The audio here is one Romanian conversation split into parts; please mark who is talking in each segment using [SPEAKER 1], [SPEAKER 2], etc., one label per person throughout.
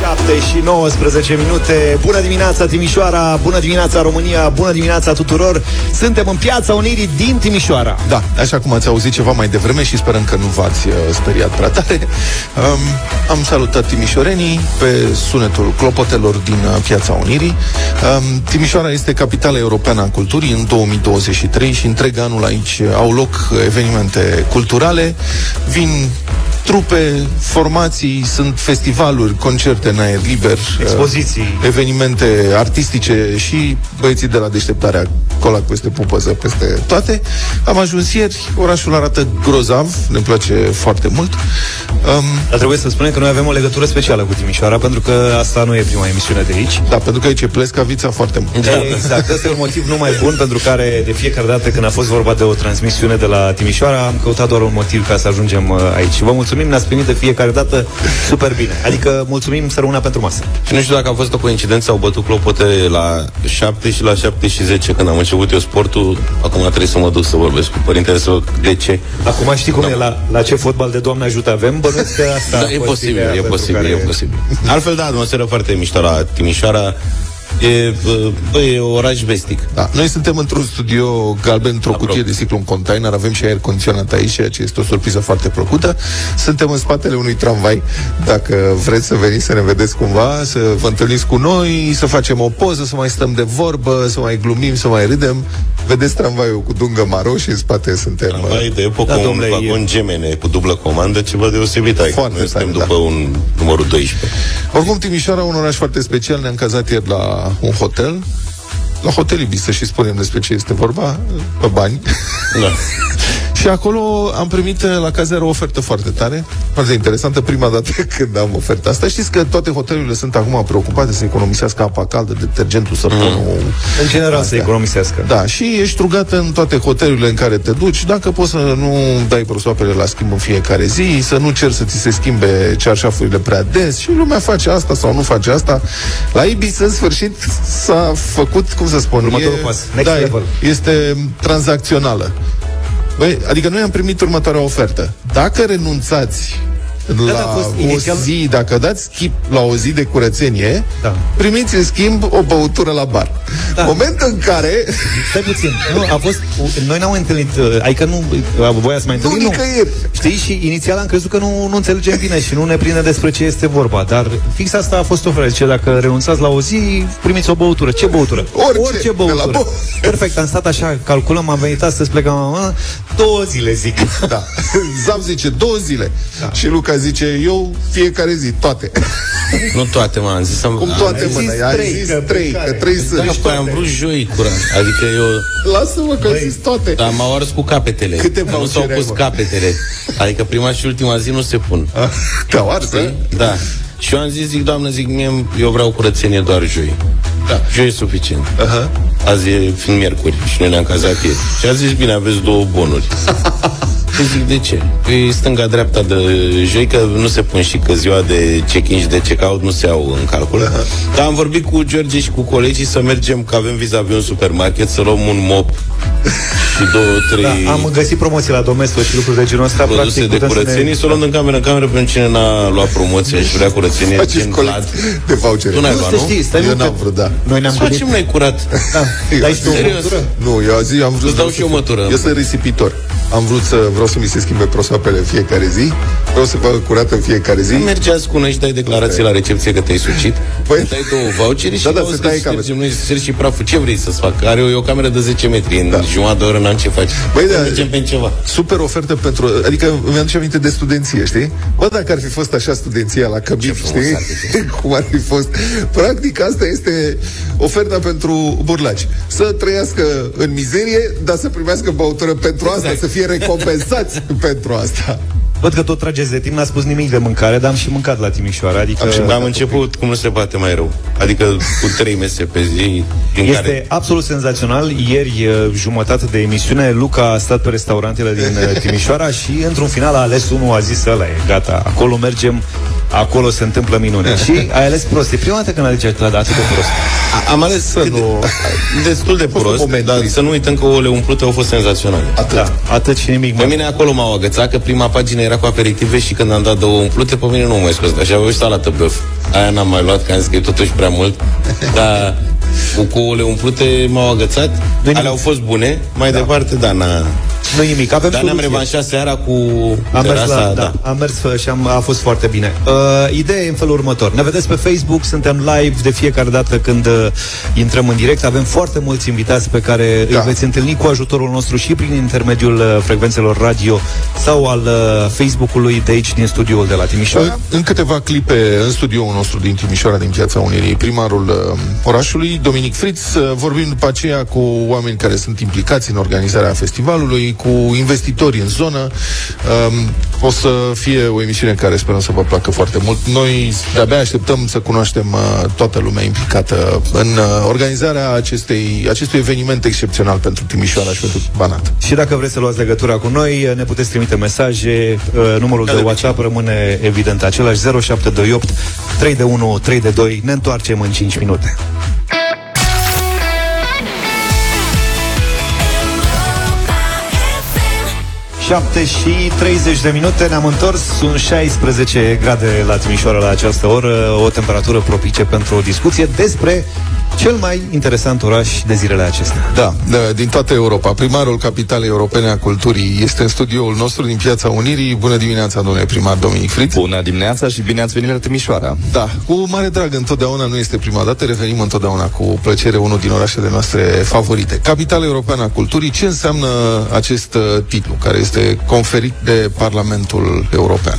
[SPEAKER 1] 7 și 19 minute. Bună dimineața, Timișoara! Bună dimineața, România! Bună dimineața tuturor! Suntem în Piața Unirii din Timișoara.
[SPEAKER 2] Da, așa cum ați auzit ceva mai devreme și sperăm că nu v-ați uh, speriat prea tare. Um, am salutat timișorenii pe sunetul clopotelor din uh, Piața Unirii. Um, Timișoara este capitala europeană a culturii în 2023 și întreg anul aici au loc evenimente culturale. Vin trupe, formații, sunt festivaluri, concerte în aer liber,
[SPEAKER 1] Expoziții.
[SPEAKER 2] uh, evenimente artistice și băieții de la deșteptarea colac peste pupăză, peste toate. Am ajuns ieri, orașul arată grozav, ne place foarte mult. Um,
[SPEAKER 1] Dar trebuie să spunem că noi avem o legătură specială cu Timișoara, pentru că asta nu e prima emisiune de aici.
[SPEAKER 2] da, pentru că aici e plescavița foarte mult.
[SPEAKER 1] Da, exact. Ăsta e un motiv numai bun pentru care de fiecare dată când a fost vorba de o transmisiune de la Timișoara am căutat doar un motiv ca să ajungem uh, aici. Vă mulțumim, ne-ați primit de fiecare dată super bine. Adică mulțumim să rămână pentru masă.
[SPEAKER 3] Și nu știu dacă a fost o coincidență, au bătut clopote la 7 și la 7 și 10 când am început eu sportul. Acum trebuie să mă duc să vorbesc cu părintele să văd de ce.
[SPEAKER 1] Acum știi cum e la, la ce fotbal de Doamne ajută avem? Bănuiesc că asta
[SPEAKER 3] Da,
[SPEAKER 1] a
[SPEAKER 3] e
[SPEAKER 1] fost
[SPEAKER 3] posibil,
[SPEAKER 1] ideea
[SPEAKER 3] e
[SPEAKER 1] pentru
[SPEAKER 3] posibil,
[SPEAKER 1] care-
[SPEAKER 3] e posibil. Altfel, da, atmosferă foarte mișto la Timișoara. E, bă, bă, e oraș vestic.
[SPEAKER 2] Da. Noi suntem într-un studio galben, într-o cutie de ciclu, un container, avem și aer condiționat aici, ceea ce este o surpriză foarte plăcută. Suntem în spatele unui tramvai. Dacă vreți să veniți să ne vedeți cumva, să vă întâlniți cu noi, să facem o poză, să mai stăm de vorbă, să mai glumim, să mai râdem. Vedeți tramvaiul cu dungă maro și în spate suntem...
[SPEAKER 3] Tramvai de epocă,
[SPEAKER 1] Da,
[SPEAKER 3] un
[SPEAKER 1] domnule,
[SPEAKER 3] vagon gemene cu dublă comandă, ceva deosebit. Adică
[SPEAKER 2] Foarte
[SPEAKER 3] noi suntem
[SPEAKER 2] tare,
[SPEAKER 3] după
[SPEAKER 2] da.
[SPEAKER 3] un numărul 12.
[SPEAKER 2] Oricum, Timișoara, un oraș foarte special, ne-am cazat ieri la un hotel, la Hotel Ibis, să și spunem despre ce este vorba, pe bani.
[SPEAKER 3] Da.
[SPEAKER 2] Și acolo am primit uh, la cazare o ofertă foarte tare, foarte interesantă, prima dată când am oferta asta. Știți că toate hotelurile sunt acum preocupate să economisească apa caldă, detergentul, săpunul.
[SPEAKER 1] Mm. În general să
[SPEAKER 2] Astea.
[SPEAKER 1] economisească.
[SPEAKER 2] Da, și ești rugat în toate hotelurile în care te duci, dacă poți să nu dai prosoapele la schimb în fiecare zi, să nu cer să ți se schimbe cearșafurile prea des și lumea face asta sau nu face asta. La Ibis, în sfârșit, s-a făcut, cum să spun,
[SPEAKER 1] Următorul pas, next
[SPEAKER 2] da,
[SPEAKER 1] level.
[SPEAKER 2] este tranzacțională. Băi, adică noi am primit următoarea ofertă. Dacă renunțați la
[SPEAKER 1] da, a fost
[SPEAKER 2] o
[SPEAKER 1] inițial-
[SPEAKER 2] zi, dacă dați skip la o zi de curățenie,
[SPEAKER 1] Da.
[SPEAKER 2] primiți în schimb o băutură la bar.
[SPEAKER 1] Da.
[SPEAKER 2] Moment în care
[SPEAKER 1] Stai puțin. Nu, a fost, noi n-am întâlnit, uh, adică nu, uh, voia să mai
[SPEAKER 2] Nu,
[SPEAKER 1] întâlnim,
[SPEAKER 2] nicăieri.
[SPEAKER 1] Știi, și inițial am crezut că nu, nu înțelegem bine și nu ne prinde despre ce este vorba, dar fix asta a fost ofertă. Zice, dacă renunțați la o zi, primiți o băutură. Ce băutură?
[SPEAKER 2] Orice,
[SPEAKER 1] Orice
[SPEAKER 2] de la
[SPEAKER 1] băutură.
[SPEAKER 2] bău-
[SPEAKER 1] Perfect, am stat așa, calculăm, am venit astăzi, plecam, mă, două zile, zic.
[SPEAKER 2] Da. Zam zice două zile. Da. Și Luca zice, eu fiecare zi, toate.
[SPEAKER 3] Nu toate, mă, am zis am,
[SPEAKER 2] Cum
[SPEAKER 3] am-
[SPEAKER 2] toate,
[SPEAKER 1] zis
[SPEAKER 2] mă, ai
[SPEAKER 1] trei,
[SPEAKER 2] zis
[SPEAKER 1] că
[SPEAKER 2] trei,
[SPEAKER 1] pe
[SPEAKER 2] că
[SPEAKER 1] care?
[SPEAKER 2] trei
[SPEAKER 3] Da,
[SPEAKER 2] sunt.
[SPEAKER 3] păi am vrut joi, curant. Adică eu...
[SPEAKER 2] Lasă-mă că ai zis toate.
[SPEAKER 3] Dar m-au ars cu capetele.
[SPEAKER 2] Câte
[SPEAKER 3] nu s-au
[SPEAKER 2] vouchere ai,
[SPEAKER 3] pus
[SPEAKER 2] mă?
[SPEAKER 3] capetele. Adică prima și ultima zi nu se pun.
[SPEAKER 2] Ah, Te-au ars, eh?
[SPEAKER 3] Da. Și eu am zis, zic, doamnă, zic, mie, eu vreau curățenie doar joi. Da. Joi e suficient.
[SPEAKER 2] Aha.
[SPEAKER 3] Azi e fiind miercuri și noi ne-am cazat ieri. Și a zis, bine, aveți două bonuri. Și zic, de ce? Păi stânga-dreapta de joi, că nu se pun și că ziua de check-in și de check-out nu se au în calcul. Dar am vorbit cu George și cu colegii să mergem, că avem vis-a-vis un supermarket, să luăm un mop și două, trei...
[SPEAKER 1] Da, am găsit promoții la Domesto și lucruri de genul ăsta.
[SPEAKER 3] produse de
[SPEAKER 1] putem să ne-
[SPEAKER 3] curățenie, să o luăm în cameră în cameră pentru cine n-a luat promoția și vrea curățenie.
[SPEAKER 2] Faceți
[SPEAKER 3] gen
[SPEAKER 2] colecție
[SPEAKER 3] Vlad.
[SPEAKER 2] de vouchere.
[SPEAKER 3] Tu n-ai
[SPEAKER 1] Nu,
[SPEAKER 3] luat,
[SPEAKER 1] să
[SPEAKER 3] nu?
[SPEAKER 1] știți, stai
[SPEAKER 2] Eu
[SPEAKER 1] mă, că
[SPEAKER 2] n-am vrut, da.
[SPEAKER 1] Noi ne-am
[SPEAKER 3] Să
[SPEAKER 1] gândit...
[SPEAKER 3] facem noi curat.
[SPEAKER 1] Da,
[SPEAKER 2] Eu
[SPEAKER 1] dai și tu o
[SPEAKER 3] serios.
[SPEAKER 1] băutură?
[SPEAKER 2] Nu, eu azi am vrut
[SPEAKER 3] Îți dau
[SPEAKER 2] vreau
[SPEAKER 3] și eu
[SPEAKER 2] să-
[SPEAKER 3] mătură.
[SPEAKER 2] Eu sunt risipitor. Am vrut să vreau să mi se schimbe prosoapele în fiecare zi. Vreau să fac curat în fiecare zi.
[SPEAKER 3] Mergeați cu noi și dai declarație la recepție că te-ai sucit.
[SPEAKER 2] Păi-
[SPEAKER 3] Îmi dai două vouchere și
[SPEAKER 2] Da, da,
[SPEAKER 3] auzi
[SPEAKER 2] să
[SPEAKER 3] că
[SPEAKER 2] tai cameră.
[SPEAKER 3] ștergem noi, ștergi și praful. Ce vrei să-ți fac? Are o, e o cameră de 10 metri. În
[SPEAKER 2] Da.
[SPEAKER 3] jumătate de oră n-am ce faci.
[SPEAKER 2] Băi, da.
[SPEAKER 3] Mergem pe ceva.
[SPEAKER 2] Super ofertă pentru... Adică mi-aduce aminte de studenție, știi? Bă, dacă ar fi fost așa studenția la Cămin,
[SPEAKER 3] frumos
[SPEAKER 2] știi?
[SPEAKER 3] ar fi
[SPEAKER 2] Cum ar fi fost? Practic, asta este oferta pentru burlaci. Să trăiască în mizerie, dar să primească băutură pentru asta,
[SPEAKER 3] Exact.
[SPEAKER 2] să fie recompensați pentru asta.
[SPEAKER 1] Văd că tot trageți de timp, n-a spus nimic de mâncare, dar am și mâncat la Timișoara, adică...
[SPEAKER 3] Am, și am început cum nu se poate mai rău. Adică cu trei mese pe zi, din
[SPEAKER 1] Este
[SPEAKER 3] care...
[SPEAKER 1] absolut senzațional. Ieri, uh, jumătate de emisiune, Luca a stat pe restaurantele din uh, Timișoara și, într-un final, a ales unul, a zis ăla e, gata, acolo mergem. Acolo se întâmplă minune. și ai ales prost. E prima dată când alegi atât de prost.
[SPEAKER 3] A, am ales cât de, destul de prost, dar să nu uităm că ouăle umplute au fost senzaționale.
[SPEAKER 1] Atât. Da, atât și nimic
[SPEAKER 3] Pe mine acolo m-au agățat că prima pagină era cu aperitive și când am dat două umplute, pe mine nu mai scos. Așa aveam și salată băf. Aia n-am mai luat, că am zis că e totuși prea mult. Dar cu ouăle umplute m-au agățat. Ale au fost bune. Mai da. departe, da, n-a...
[SPEAKER 1] Nu nimic, avem
[SPEAKER 3] Dar ne-am revanșat seara cu
[SPEAKER 1] am
[SPEAKER 3] terasa,
[SPEAKER 1] mers la,
[SPEAKER 3] da.
[SPEAKER 1] da. Am mers și am, a fost foarte bine. Uh, ideea e în felul următor. Ne vedeți pe Facebook, suntem live de fiecare dată când uh, intrăm în direct. Avem foarte mulți invitați pe care da. îi veți întâlni cu ajutorul nostru și prin intermediul uh, frecvențelor radio sau al uh, Facebook-ului de aici din studioul de la Timișoara.
[SPEAKER 2] În câteva clipe în studioul nostru din Timișoara, din Piața Unirii, primarul uh, orașului, Dominic Fritz, uh, vorbim după aceea cu oameni care sunt implicați în organizarea festivalului, cu investitori în zonă. Um, o să fie o emisiune care sperăm să vă placă foarte mult. Noi de-abia așteptăm să cunoaștem uh, toată lumea implicată în uh, organizarea acestei, acestui eveniment excepțional pentru Timișoara și pentru Banat.
[SPEAKER 1] Și dacă vreți să luați legătura cu noi, ne puteți trimite mesaje. Uh, Numărul de WhatsApp rămâne evident același 0728 3 de 1 3 de 2. Ne întoarcem în 5 minute. 7 și 30 de minute ne-am întors, sunt 16 grade la Timișoara la această oră, o temperatură propice pentru o discuție despre cel mai interesant oraș de zilele acestea.
[SPEAKER 2] Da, da, din toată Europa. Primarul Capitalei Europene a Culturii este în studioul nostru din Piața Unirii. Bună dimineața, domnule primar Dominic Fritz.
[SPEAKER 4] Bună dimineața și bine ați venit la Timișoara.
[SPEAKER 2] Da, cu mare drag, întotdeauna nu este prima dată, revenim întotdeauna cu plăcere unul din orașele noastre favorite. Capitala Europeană a Culturii, ce înseamnă acest uh, titlu care este conferit de Parlamentul European?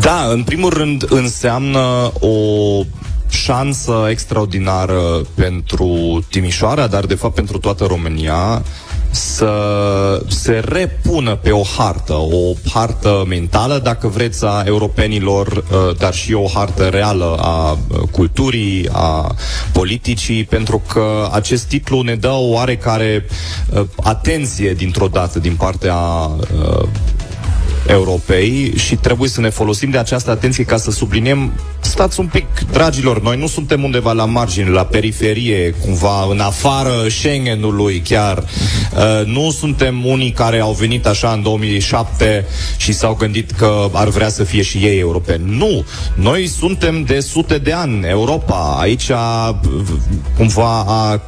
[SPEAKER 4] Da, în primul rând înseamnă o șansă extraordinară pentru Timișoara, dar de fapt pentru toată România, să se repună pe o hartă, o hartă mentală, dacă vreți, a europenilor, uh, dar și o hartă reală a uh, culturii, a politicii, pentru că acest titlu ne dă o oarecare uh, atenție dintr-o dată din partea europei și trebuie să ne folosim de această atenție ca să subliniem stați un pic, dragilor, noi nu suntem undeva la margine, la periferie, cumva în afară Schengenului chiar. Uh, nu suntem unii care au venit așa în 2007 și s-au gândit că ar vrea să fie și ei europeni. Nu! Noi suntem de sute de ani. Europa, aici cumva a,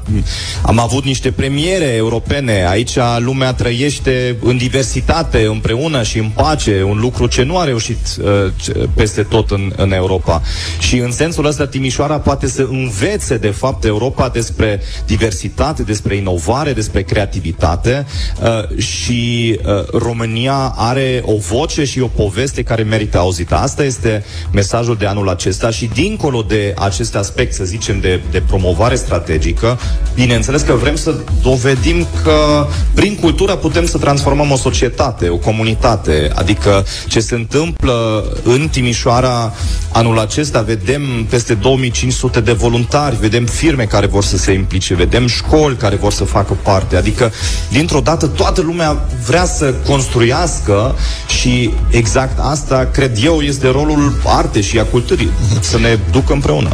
[SPEAKER 4] am avut niște premiere europene. Aici lumea trăiește în diversitate, împreună și în pace, un lucru ce nu a reușit uh, peste tot în, în Europa. Și în sensul ăsta Timișoara poate să învețe de fapt Europa despre diversitate, despre inovare, despre creativitate uh, și uh, România are o voce și o poveste care merită auzită. Asta este mesajul de anul acesta și dincolo de acest aspect, să zicem, de, de promovare strategică, bineînțeles că vrem să dovedim că prin cultură putem să transformăm o societate, o comunitate, adică ce se întâmplă în Timișoara anul acesta, vedem peste 2500 de voluntari, vedem firme care vor să se implice, vedem școli care vor să facă parte, adică dintr-o dată toată lumea vrea să construiască și exact asta, cred eu, este rolul artei și a culturii, să ne ducă împreună.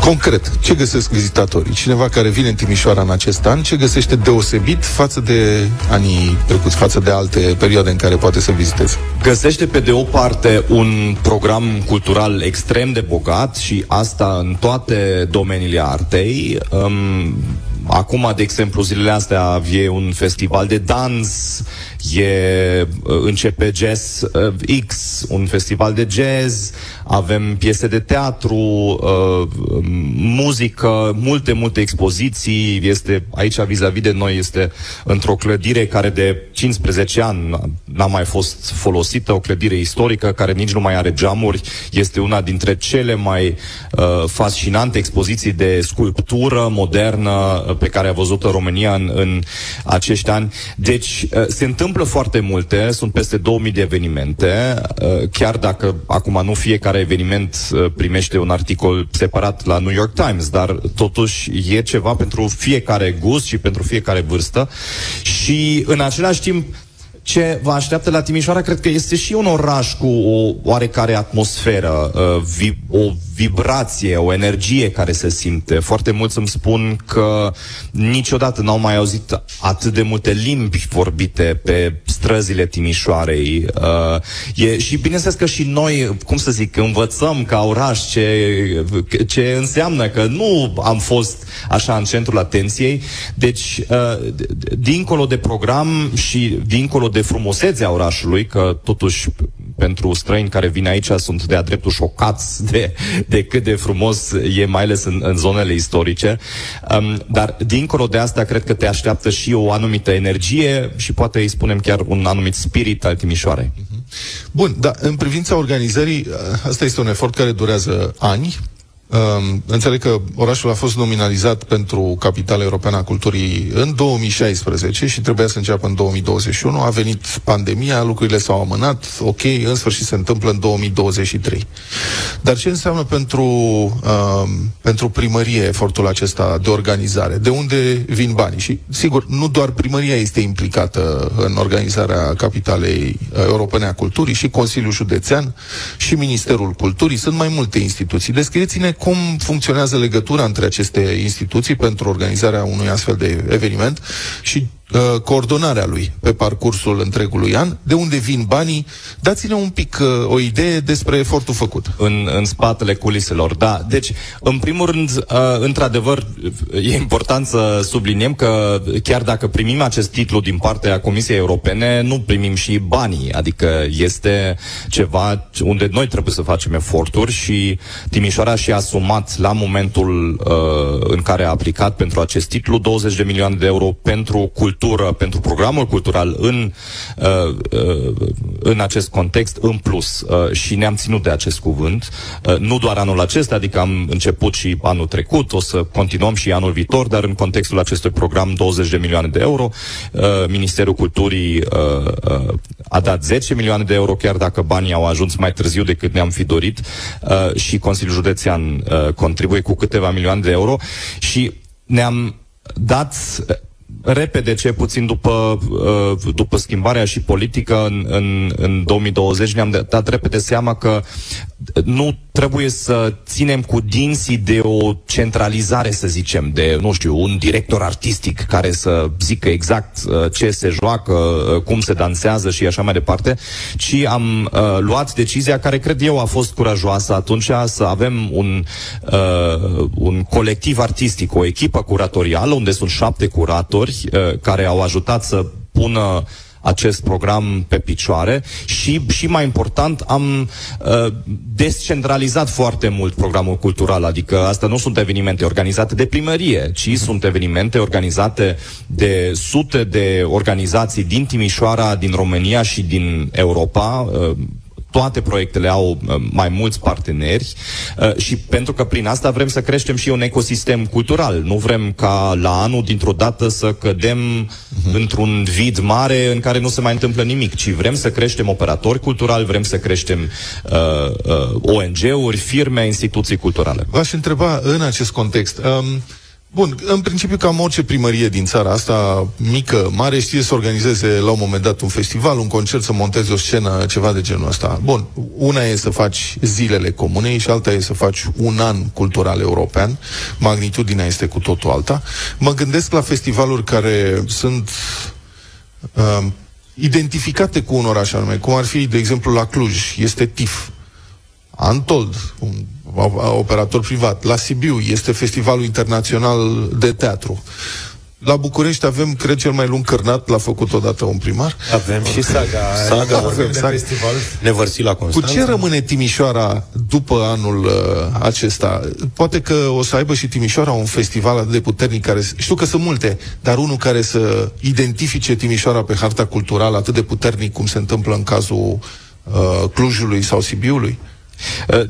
[SPEAKER 2] Concret, ce găsesc vizitatorii? Cineva care vine în Timișoara în acest an, ce găsește deosebit față de anii trecuți, față de alte perioade în care poate să viziteze?
[SPEAKER 4] Găsește pe de o parte un program cultural extrem de bogat și asta în toate domeniile artei. Um, acum, de exemplu, zilele astea e un festival de dans, e, începe Jazz uh, X, un festival de jazz, avem piese de teatru, uh, muzică, multe, multe expoziții. Este aici vis-a-vis de noi, este într-o clădire care de 15 ani n-a mai fost folosită, o clădire istorică care nici nu mai are geamuri. Este una dintre cele mai uh, fascinante expoziții de sculptură modernă uh, pe care a văzut-o România în, în acești ani. Deci uh, se întâmplă foarte multe, sunt peste 2000 de evenimente, uh, chiar dacă acum nu fiecare eveniment uh, primește un articol separat la New York Times, dar totuși e ceva pentru fiecare gust și pentru fiecare vârstă. Și în același timp ce vă așteaptă la Timișoara, cred că este și un oraș cu o oarecare atmosferă, uh, vi- o vibrație, o energie care se simte. Foarte mulți îmi spun că niciodată n-au mai auzit atât de multe limbi vorbite pe străzile Timișoarei. Uh, e, și bineînțeles că și noi, cum să zic, învățăm ca oraș ce, ce înseamnă că nu am fost așa în centrul atenției. Deci, uh, dincolo de program și dincolo de frumusețea orașului, că totuși pentru străini care vin aici sunt de-a dreptul șocați de, de cât de frumos e, mai ales în, în zonele istorice. Um, dar dincolo de asta, cred că te așteaptă și o anumită energie și poate îi spunem chiar un anumit spirit al Timișoarei.
[SPEAKER 2] Bun, dar în privința organizării, asta este un efort care durează ani, Um, înțeleg că orașul a fost nominalizat pentru Capitala Europeană a Culturii în 2016 și trebuia să înceapă în 2021. A venit pandemia, lucrurile s-au amânat, ok, în sfârșit se întâmplă în 2023. Dar ce înseamnă pentru, um, pentru primărie efortul acesta de organizare? De unde vin banii? Și, sigur, nu doar primăria este implicată în organizarea Capitalei Europene a Culturii, și Consiliul Județean, și Ministerul Culturii. Sunt mai multe instituții. Descrieți-ne cum funcționează legătura între aceste instituții pentru organizarea unui astfel de eveniment și uh, coordonarea lui pe parcursul întregului an, de unde vin banii. Dați-ne un pic uh, o idee despre efortul făcut.
[SPEAKER 4] În, în spatele culiselor, da. Deci, în primul rând, uh, într-adevăr, e important să subliniem că chiar dacă primim acest titlu din partea Comisiei Europene, nu primim și banii. Adică este ceva unde noi trebuie să facem eforturi și Timișoara și-a asumat la momentul uh, în care a aplicat pentru acest titlu 20 de milioane de euro pentru cultură cultură, pentru programul cultural în, uh, uh, în acest context în plus uh, și ne-am ținut de acest cuvânt. Uh, nu doar anul acesta, adică am început și anul trecut, o să continuăm și anul viitor, dar în contextul acestui program 20 de milioane de euro. Uh, Ministerul Culturii uh, uh, a dat 10 milioane de euro, chiar dacă banii au ajuns mai târziu decât ne-am fi dorit uh, și Consiliul Județean uh, contribuie cu câteva milioane de euro și ne-am dat repede, ce puțin după, uh, după schimbarea și politică în, în, în 2020, ne-am dat repede seama că nu trebuie să ținem cu dinții de o centralizare, să zicem, de, nu știu, un director artistic care să zică exact uh, ce se joacă, uh, cum se dansează și așa mai departe, ci am uh, luat decizia care cred eu a fost curajoasă atunci să avem un, uh, un colectiv artistic, o echipă curatorială unde sunt șapte curatori uh, care au ajutat să pună uh, acest program pe picioare și, și mai important, am uh, descentralizat foarte mult programul cultural, adică asta nu sunt evenimente organizate de primărie, ci uh-huh. sunt evenimente organizate de sute de organizații din Timișoara, din România și din Europa, uh, toate proiectele au uh, mai mulți parteneri uh, și pentru că prin asta vrem să creștem și un ecosistem cultural. Nu vrem ca la anul, dintr-o dată, să cădem uh-huh. într-un vid mare în care nu se mai întâmplă nimic, ci vrem să creștem operatori culturali, vrem să creștem uh, uh, ONG-uri, firme, instituții culturale.
[SPEAKER 2] V-aș întreba în acest context... Um, Bun, în principiu cam orice primărie din țara asta, mică, mare, știe să organizeze la un moment dat un festival, un concert, să monteze o scenă, ceva de genul ăsta. Bun, una e să faci zilele comunei și alta e să faci un an cultural european. Magnitudinea este cu totul alta. Mă gândesc la festivaluri care sunt uh, identificate cu un oraș anume, cum ar fi, de exemplu, la Cluj, este TIF, Antold, un operator privat. La Sibiu este Festivalul Internațional de Teatru. La București avem, cred, cel mai lung cărnat, l-a făcut odată un primar.
[SPEAKER 1] Avem și saga.
[SPEAKER 3] Saga,
[SPEAKER 1] avem
[SPEAKER 3] saga.
[SPEAKER 1] festival.
[SPEAKER 3] Nevărsi la Constanța.
[SPEAKER 2] Cu ce rămâne Timișoara după anul uh, acesta? Poate că o să aibă și Timișoara un festival atât de puternic care... Știu că sunt multe, dar unul care să identifice Timișoara pe harta culturală atât de puternic cum se întâmplă în cazul uh, Clujului sau Sibiului?
[SPEAKER 4] Uh,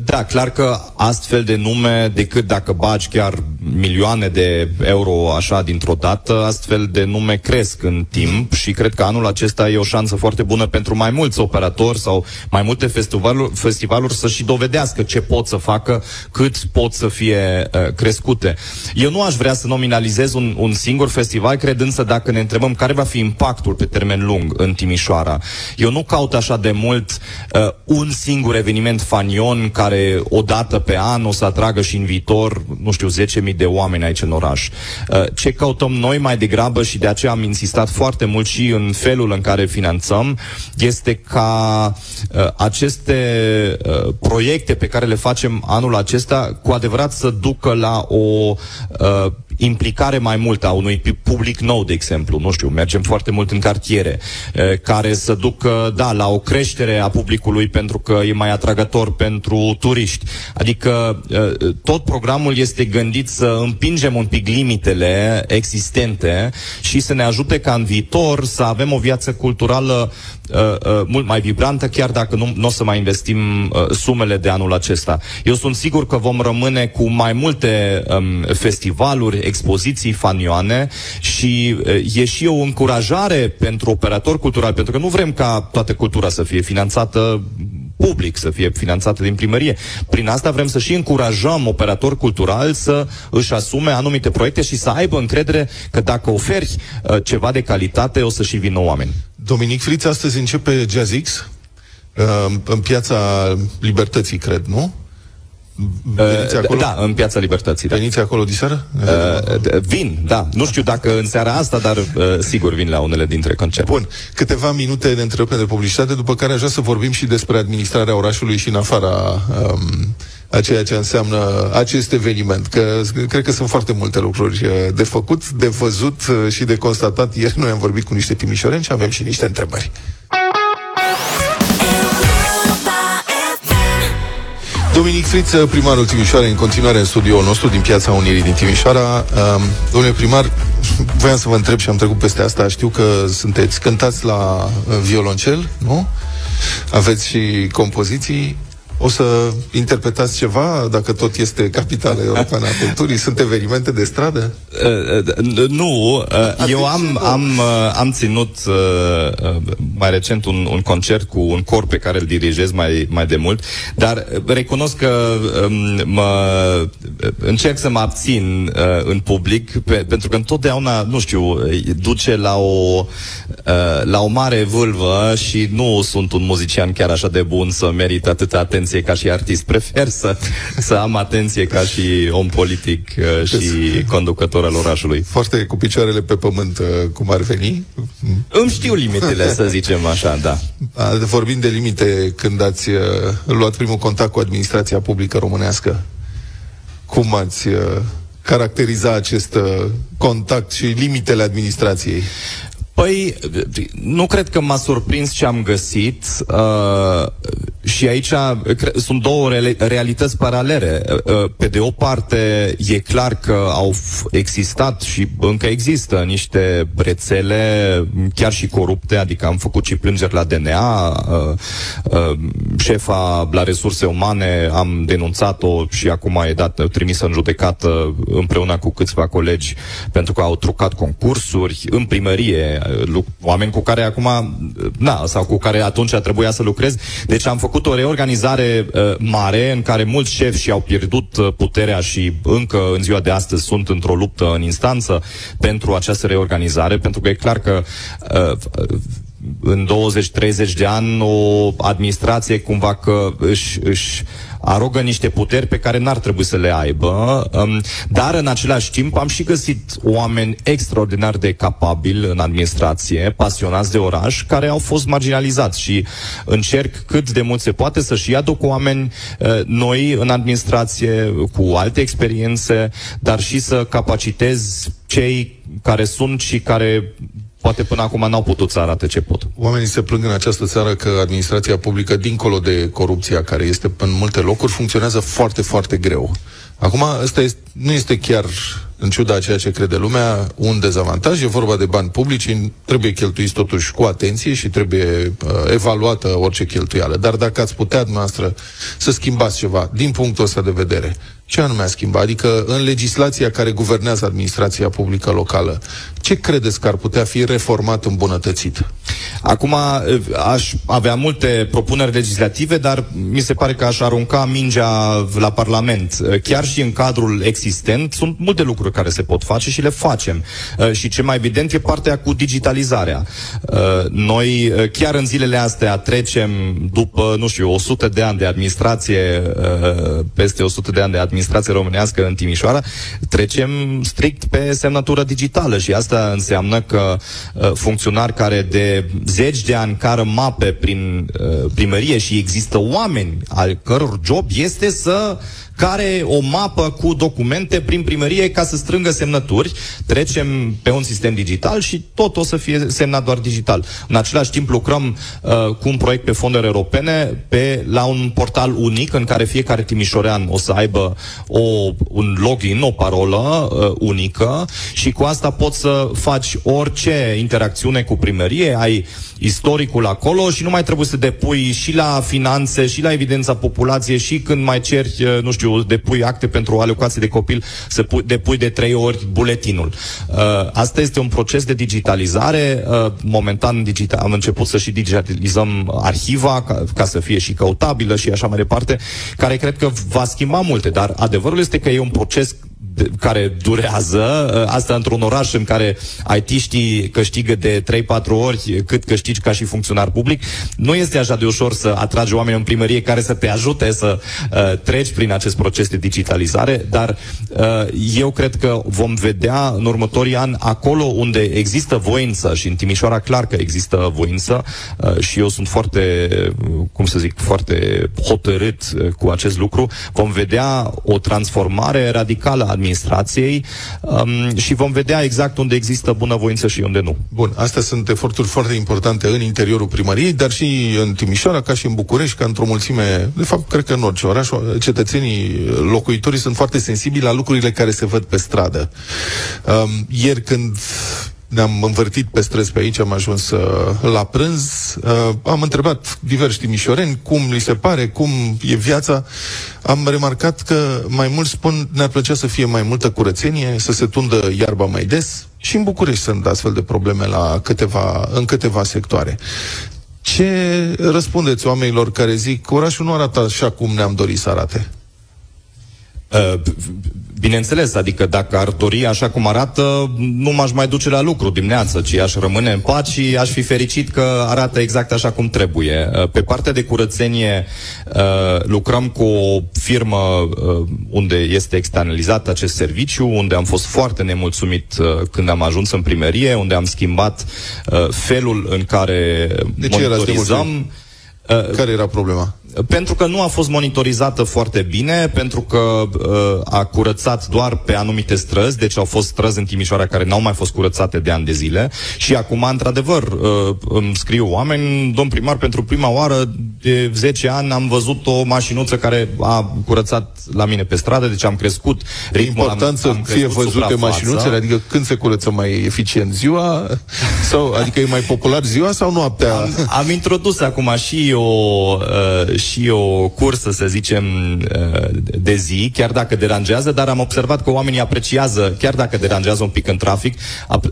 [SPEAKER 4] da, clar că astfel de nume, decât dacă bagi chiar milioane de euro așa dintr-o dată, astfel de nume cresc în timp și cred că anul acesta e o șansă foarte bună pentru mai mulți operatori sau mai multe festivaluri, festivaluri să și dovedească ce pot să facă, cât pot să fie uh, crescute. Eu nu aș vrea să nominalizez un, un singur festival, cred însă dacă ne întrebăm care va fi impactul pe termen lung în Timișoara. Eu nu caut așa de mult uh, un singur eveniment fani stadion care odată pe an o să atragă și în viitor, nu știu, 10.000 de oameni aici în oraș. Uh, ce căutăm noi mai degrabă și de aceea am insistat foarte mult și în felul în care finanțăm, este ca uh, aceste uh, proiecte pe care le facem anul acesta cu adevărat să ducă la o implicare mai multă a unui public nou, de exemplu, nu știu, mergem foarte mult în cartiere, care să ducă, da, la o creștere a publicului pentru că e mai atragător pentru turiști. Adică tot programul este gândit să împingem un pic limitele existente și să ne ajute ca în viitor să avem o viață culturală uh, uh, mult mai vibrantă, chiar dacă nu, nu o să mai investim uh, sumele de anul acesta. Eu sunt sigur că vom rămâne cu mai multe um, festivaluri, expoziții fanioane și uh, e și o încurajare pentru operatori culturali, pentru că nu vrem ca toată cultura să fie finanțată public, să fie finanțată din primărie. Prin asta vrem să și încurajăm operatori culturali să își asume anumite proiecte și să aibă încredere că dacă oferi uh, ceva de calitate, o să și vină oameni.
[SPEAKER 2] Dominic Friț astăzi începe Jazzix uh, în piața Libertății, cred, nu?
[SPEAKER 4] Veniți uh, acolo? Da, în Piața Libertății. Da.
[SPEAKER 2] Veniți acolo diseară?
[SPEAKER 4] Uh, vin, da. Nu știu dacă în seara asta, dar uh, sigur vin la unele dintre concerte.
[SPEAKER 2] Bun. Câteva minute de întrerupere de publicitate, după care aș vrea să vorbim și despre administrarea orașului și în afara um, a ceea ce înseamnă acest eveniment. Că cred că sunt foarte multe lucruri uh, de făcut, de văzut uh, și de constatat. Ieri noi am vorbit cu niște timișoreni și avem și niște întrebări. Dominic Friță, primarul Timișoara, în continuare în studioul nostru din Piața Unirii din Timișoara. Um, domnule primar, voiam să vă întreb și am trecut peste asta. Știu că sunteți cântați la violoncel, nu? Aveți și compoziții. O să interpretați ceva, dacă tot este capitala europeană a culturii? Sunt evenimente de stradă?
[SPEAKER 4] Uh, uh, nu. Uh, eu am, am, am ținut mai recent un, un concert cu un cor pe care îl dirigez mai, mai de mult, dar recunosc că um, mă, încerc să mă abțin în public, pe, pentru că întotdeauna, nu știu, duce la o, la o mare vâlvă și nu sunt un muzician chiar așa de bun să merită atâta atenție atenție ca și artist. Prefer să, să am atenție ca și om politic uh, și conducător al orașului.
[SPEAKER 2] Foarte cu picioarele pe pământ, uh, cum ar veni.
[SPEAKER 4] Îmi știu limitele, să zicem așa, da.
[SPEAKER 2] Vorbim de limite, când ați uh, luat primul contact cu administrația publică românească, cum ați caracteriza acest contact și limitele administrației?
[SPEAKER 4] Păi, nu cred că m-a surprins ce am găsit uh, și aici cre- sunt două re- realități paralele. Uh, pe de o parte, e clar că au existat și încă există niște rețele chiar și corupte, adică am făcut și plângeri la DNA, uh, uh, șefa la resurse umane am denunțat-o și acum e dat, trimisă în judecată împreună cu câțiva colegi pentru că au trucat concursuri în primărie oameni cu care acum, na, sau cu care atunci trebuia să lucrez. Deci am făcut o reorganizare uh, mare în care mulți șefi și-au pierdut uh, puterea și încă în ziua de astăzi sunt într-o luptă în instanță pentru această reorganizare, pentru că e clar că uh, în 20-30 de ani o administrație cumva că își, își arogă niște puteri pe care n-ar trebui să le aibă, um, dar în același timp am și găsit oameni extraordinar de capabili în administrație, pasionați de oraș, care au fost marginalizați și încerc cât de mult se poate să-și ia cu oameni uh, noi în administrație, cu alte experiențe, dar și să capacitez cei care sunt și care poate până acum n-au putut să arate ce pot.
[SPEAKER 2] Oamenii se plâng în această țară că administrația publică, dincolo de corupția care este în multe locuri, funcționează foarte, foarte greu. Acum, ăsta este, nu este chiar, în ciuda a ceea ce crede lumea, un dezavantaj. E vorba de bani publici, trebuie cheltuiți totuși cu atenție și trebuie uh, evaluată orice cheltuială. Dar dacă ați putea dumneavoastră să schimbați ceva din punctul ăsta de vedere, ce anume a schimbat? Adică în legislația care guvernează administrația publică locală, ce credeți că ar putea fi reformat, îmbunătățit?
[SPEAKER 4] Acum aș avea multe propuneri legislative, dar mi se pare că aș arunca mingea la Parlament. Chiar și în cadrul existent sunt multe lucruri care se pot face și le facem. Și ce mai evident e partea cu digitalizarea. Noi chiar în zilele astea trecem după, nu știu, 100 de ani de administrație, peste 100 de ani de administrație administrație românească în Timișoara, trecem strict pe semnătură digitală și asta înseamnă că uh, funcționari care de zeci de ani cară mape prin uh, primărie și există oameni al căror job este să care o mapă cu documente prin primărie ca să strângă semnături. Trecem pe un sistem digital și tot o să fie semnat doar digital. În același timp lucrăm uh, cu un proiect pe fonduri europene pe, la un portal unic în care fiecare timișorean o să aibă o, un login, o parolă uh, unică și cu asta poți să faci orice interacțiune cu primărie, ai istoricul acolo și nu mai trebuie să depui și la finanțe, și la evidența populației, și când mai ceri, uh, nu știu, depui acte pentru o alocație de copil, să pu- depui de trei ori buletinul. Uh, asta este un proces de digitalizare. Uh, momentan digital, am început să și digitalizăm arhiva ca, ca să fie și căutabilă și așa mai departe, care cred că va schimba multe, dar adevărul este că e un proces care durează, ă, asta într-un oraș în care IT-știi câștigă de 3-4 ori cât câștigi ca și funcționar public, nu este așa de ușor să atragi oameni în primărie care să te ajute să uh, treci prin acest proces de digitalizare, dar uh, eu cred că vom vedea în următorii ani acolo unde există voință și în Timișoara clar că există voință uh, și eu sunt foarte, cum să zic, foarte hotărât uh, cu acest lucru, vom vedea o transformare radicală a administrației um, și vom vedea exact unde există bunăvoință și unde nu.
[SPEAKER 2] Bun, astea sunt eforturi foarte importante în interiorul primăriei, dar și în Timișoara, ca și în București, ca într-o mulțime, de fapt, cred că în orice oraș, cetățenii, locuitorii sunt foarte sensibili la lucrurile care se văd pe stradă. Um, ieri când ne-am învârtit pe străzi pe aici, am ajuns uh, la prânz, uh, am întrebat diversi timișoreni cum li se pare, cum e viața. Am remarcat că mai mulți spun ne-ar plăcea să fie mai multă curățenie, să se tundă iarba mai des și în București sunt astfel de probleme la câteva, în câteva sectoare. Ce răspundeți oamenilor care zic că orașul nu arată așa cum ne-am dorit să arate?
[SPEAKER 4] Uh, bineînțeles, adică dacă ar dori așa cum arată, nu m-aș mai duce la lucru dimineață, ci aș rămâne în pat și aș fi fericit că arată exact așa cum trebuie. Uh, pe partea de curățenie uh, lucrăm cu o firmă unde este externalizat acest serviciu, unde am fost foarte nemulțumit când am ajuns în primărie, unde am schimbat felul în care
[SPEAKER 2] de
[SPEAKER 4] monitorizăm.
[SPEAKER 2] Care era problema?
[SPEAKER 4] Pentru că nu a fost monitorizată foarte bine, pentru că uh, a curățat doar pe anumite străzi, deci au fost străzi în Timișoara care n-au mai fost curățate de ani de zile și acum, într-adevăr, uh, îmi scriu oameni, domn primar, pentru prima oară de 10 ani am văzut o mașinuță care a curățat la mine pe stradă, deci am crescut
[SPEAKER 2] ritmul. Important am, să am fie văzute mașinuțele, adică când se curăță mai eficient ziua, sau, adică e mai popular ziua sau noaptea?
[SPEAKER 4] Am, am introdus acum și o uh, și o cursă, să zicem, uh, de zi, chiar dacă deranjează, dar am observat că oamenii apreciază, chiar dacă deranjează un pic în trafic,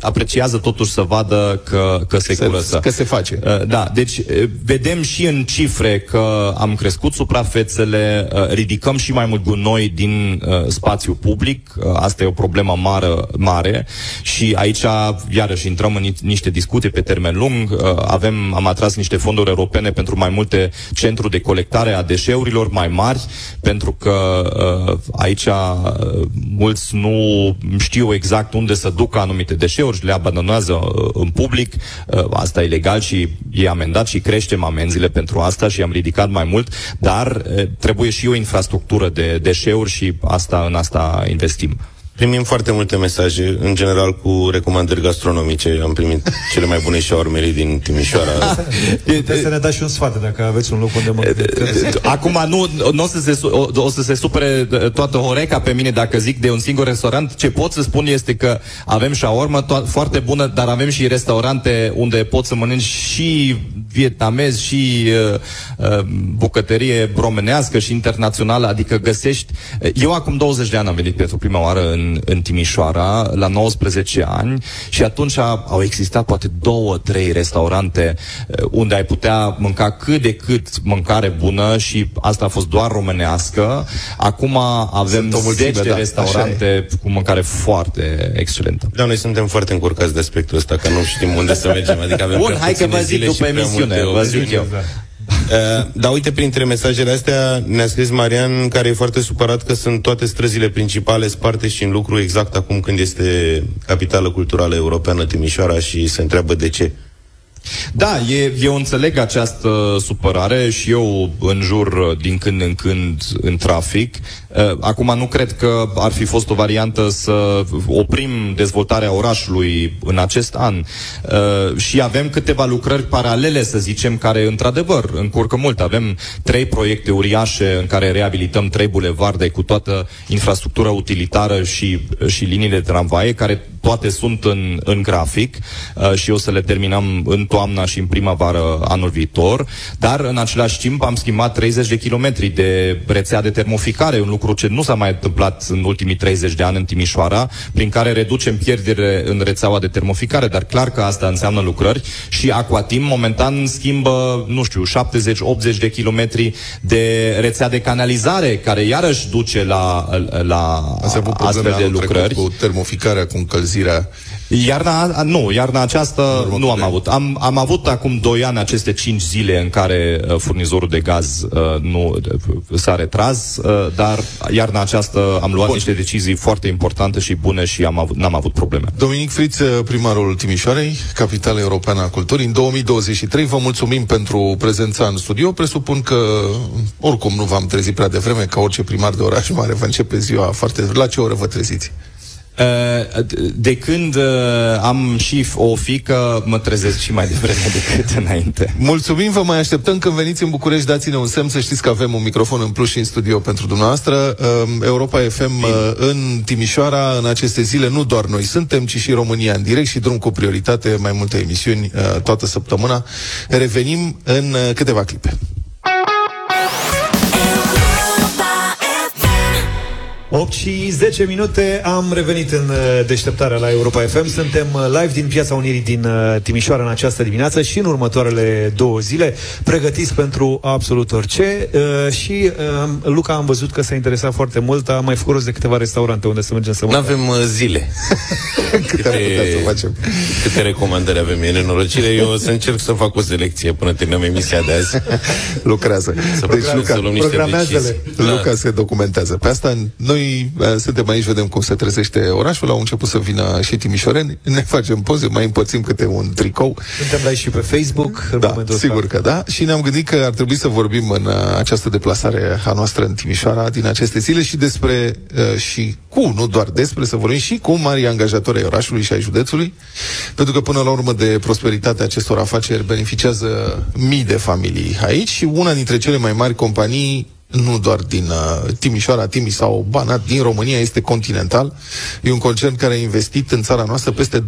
[SPEAKER 4] apreciază totuși să vadă că, că se, se curăță.
[SPEAKER 2] Că se face.
[SPEAKER 4] Uh, da, deci uh, vedem și în cifre că am crescut suprafețele, ridicăm și mai mult gunoi din spațiu public, asta e o problemă mare, mare și aici iarăși intrăm în niște discuții pe termen lung, avem, am atras niște fonduri europene pentru mai multe centru de colectare a deșeurilor mai mari, pentru că uh, aici uh, mulți nu știu exact unde să ducă anumite deșeuri, le abandonează uh, în public, uh, asta e legal și e amendat și creștem amenziile pentru asta și am ridicat mai mult, dar uh, trebuie și o infrastructură de deșeuri și asta în asta investim.
[SPEAKER 3] Primim foarte multe mesaje, în general cu recomandări gastronomice. Am primit cele mai bune șaormerii din Timișoara.
[SPEAKER 1] Puteți să ne dați și un sfat dacă aveți un loc unde mă
[SPEAKER 4] Acum nu, nu o, să se, su- o, o să se supere uh, toată Horeca pe mine dacă zic de un singur restaurant. Ce pot să spun este că avem șaormă to- foarte bună, dar avem și restaurante unde poți să mănânci și vietnamez și uh, uh, bucătărie românească și internațională, adică găsești... Eu acum 20 de ani am venit pentru prima oară în, în Timișoara, la 19 ani, și atunci au existat poate două, trei restaurante uh, unde ai putea mânca cât de cât mâncare bună și asta a fost doar românească. Acum avem
[SPEAKER 2] Sunt o mulțime,
[SPEAKER 4] 10
[SPEAKER 2] da,
[SPEAKER 4] restaurante cu mâncare foarte excelentă.
[SPEAKER 3] Da, noi suntem foarte încurcați de aspectul ăsta, că nu știm unde să mergem. Adică avem
[SPEAKER 4] Bun,
[SPEAKER 3] prea
[SPEAKER 4] hai că
[SPEAKER 3] puține
[SPEAKER 4] vă zic
[SPEAKER 3] zile
[SPEAKER 4] după
[SPEAKER 3] și prea
[SPEAKER 4] emisiune,
[SPEAKER 3] multe
[SPEAKER 4] vă zic
[SPEAKER 3] opțiuni.
[SPEAKER 4] eu.
[SPEAKER 3] Uh, dar uite, printre mesajele astea ne-a scris Marian, care e foarte supărat că sunt toate străzile principale sparte și în lucru exact acum când este capitală culturală europeană Timișoara și se întreabă de ce.
[SPEAKER 4] Da, e, eu înțeleg această supărare și eu în jur uh, din când în când în trafic. Uh, Acum nu cred că ar fi fost o variantă să oprim dezvoltarea orașului în acest an. Uh, Și avem câteva lucrări paralele, să zicem, care într-adevăr încurcă mult. Avem trei proiecte uriașe în care reabilităm trei bulevarde cu toată infrastructura utilitară și, și liniile de tramvaie, care toate sunt în, în grafic uh, și o să le terminăm în toamna și în primăvară anul viitor, dar în același timp am schimbat 30 de kilometri de rețea de termoficare, un lucru ce nu s-a mai întâmplat în ultimii 30 de ani în Timișoara, prin care reducem pierderile în rețeaua de termoficare, dar clar că asta înseamnă lucrări și Aquatim momentan schimbă, nu știu, 70-80 de kilometri de rețea de canalizare, care iarăși duce la, la
[SPEAKER 2] Ați avut
[SPEAKER 4] astfel
[SPEAKER 2] probleme
[SPEAKER 4] de
[SPEAKER 2] anul trecut
[SPEAKER 4] lucrări.
[SPEAKER 2] cu termoficarea, cu încălzirea.
[SPEAKER 4] Iarna, a- nu, iarna aceasta nu am avut. Am, am avut acum 2 ani aceste 5 zile în care uh, furnizorul de gaz uh, nu uh, s-a retras, uh, dar iarna aceasta am luat Bun. niște decizii foarte importante și bune și am avut, n-am avut probleme.
[SPEAKER 2] Dominic Friț, primarul Timișoarei, capitală europeană a culturii, în 2023. Vă mulțumim pentru prezența în studio. Presupun că oricum nu v-am trezit prea devreme, ca orice primar de oraș mare, vă începe ziua foarte... La ce oră vă treziți?
[SPEAKER 4] Uh, De când uh, am și f- o fică, mă trezesc și mai devreme decât înainte.
[SPEAKER 2] Mulțumim, vă mai așteptăm când veniți în București, dați-ne un semn să știți că avem un microfon în plus și în studio pentru dumneavoastră. Um, Europa FM uh, în Timișoara, în aceste zile, nu doar noi suntem, ci și România în direct și drum cu prioritate, mai multe emisiuni uh, toată săptămâna. Revenim în uh, câteva clipe.
[SPEAKER 1] 8 și 10 minute am revenit în uh, deșteptarea la Europa FM. Suntem uh, live din Piața Unirii din uh, Timișoara în această dimineață și în următoarele două zile, pregătiți pentru absolut orice. Uh, Și uh, Luca am văzut că s-a interesat foarte mult, a mai făcut rost de câteva restaurante unde să mergem să
[SPEAKER 3] Nu
[SPEAKER 1] mâncăm.
[SPEAKER 3] avem uh, zile.
[SPEAKER 2] Câte am putea să facem?
[SPEAKER 3] câte recomandări avem. E nenorocire. Eu o să încerc să fac o selecție până terminăm emisia de azi.
[SPEAKER 2] Lucrează.
[SPEAKER 3] Să,
[SPEAKER 2] Deci,
[SPEAKER 3] să
[SPEAKER 2] Luca,
[SPEAKER 3] luăm niște
[SPEAKER 1] programează-le.
[SPEAKER 3] decizii.
[SPEAKER 2] Luca se documentează. Pe asta noi uh, suntem aici, vedem cum se trezește orașul, au început să vină și timișoreni, ne facem poze, mai împărțim câte un tricou.
[SPEAKER 1] Suntem live și pe Facebook. în
[SPEAKER 2] Da,
[SPEAKER 1] momentul ăsta.
[SPEAKER 2] sigur că da. Și ne-am gândit că ar trebui să vorbim în uh, această deplasare a noastră în Timișoara din aceste zile și despre uh, și cu, nu doar despre, să vorbim și cu mari angajatori ai orașului și ai județului, pentru că până la urmă de prosperitatea acestor afaceri beneficiază mii de familii aici și una dintre cele mai mari companii nu doar din uh, Timișoara, Timiș sau Banat, din România, este Continental. E un concern care a investit în țara noastră peste 2,2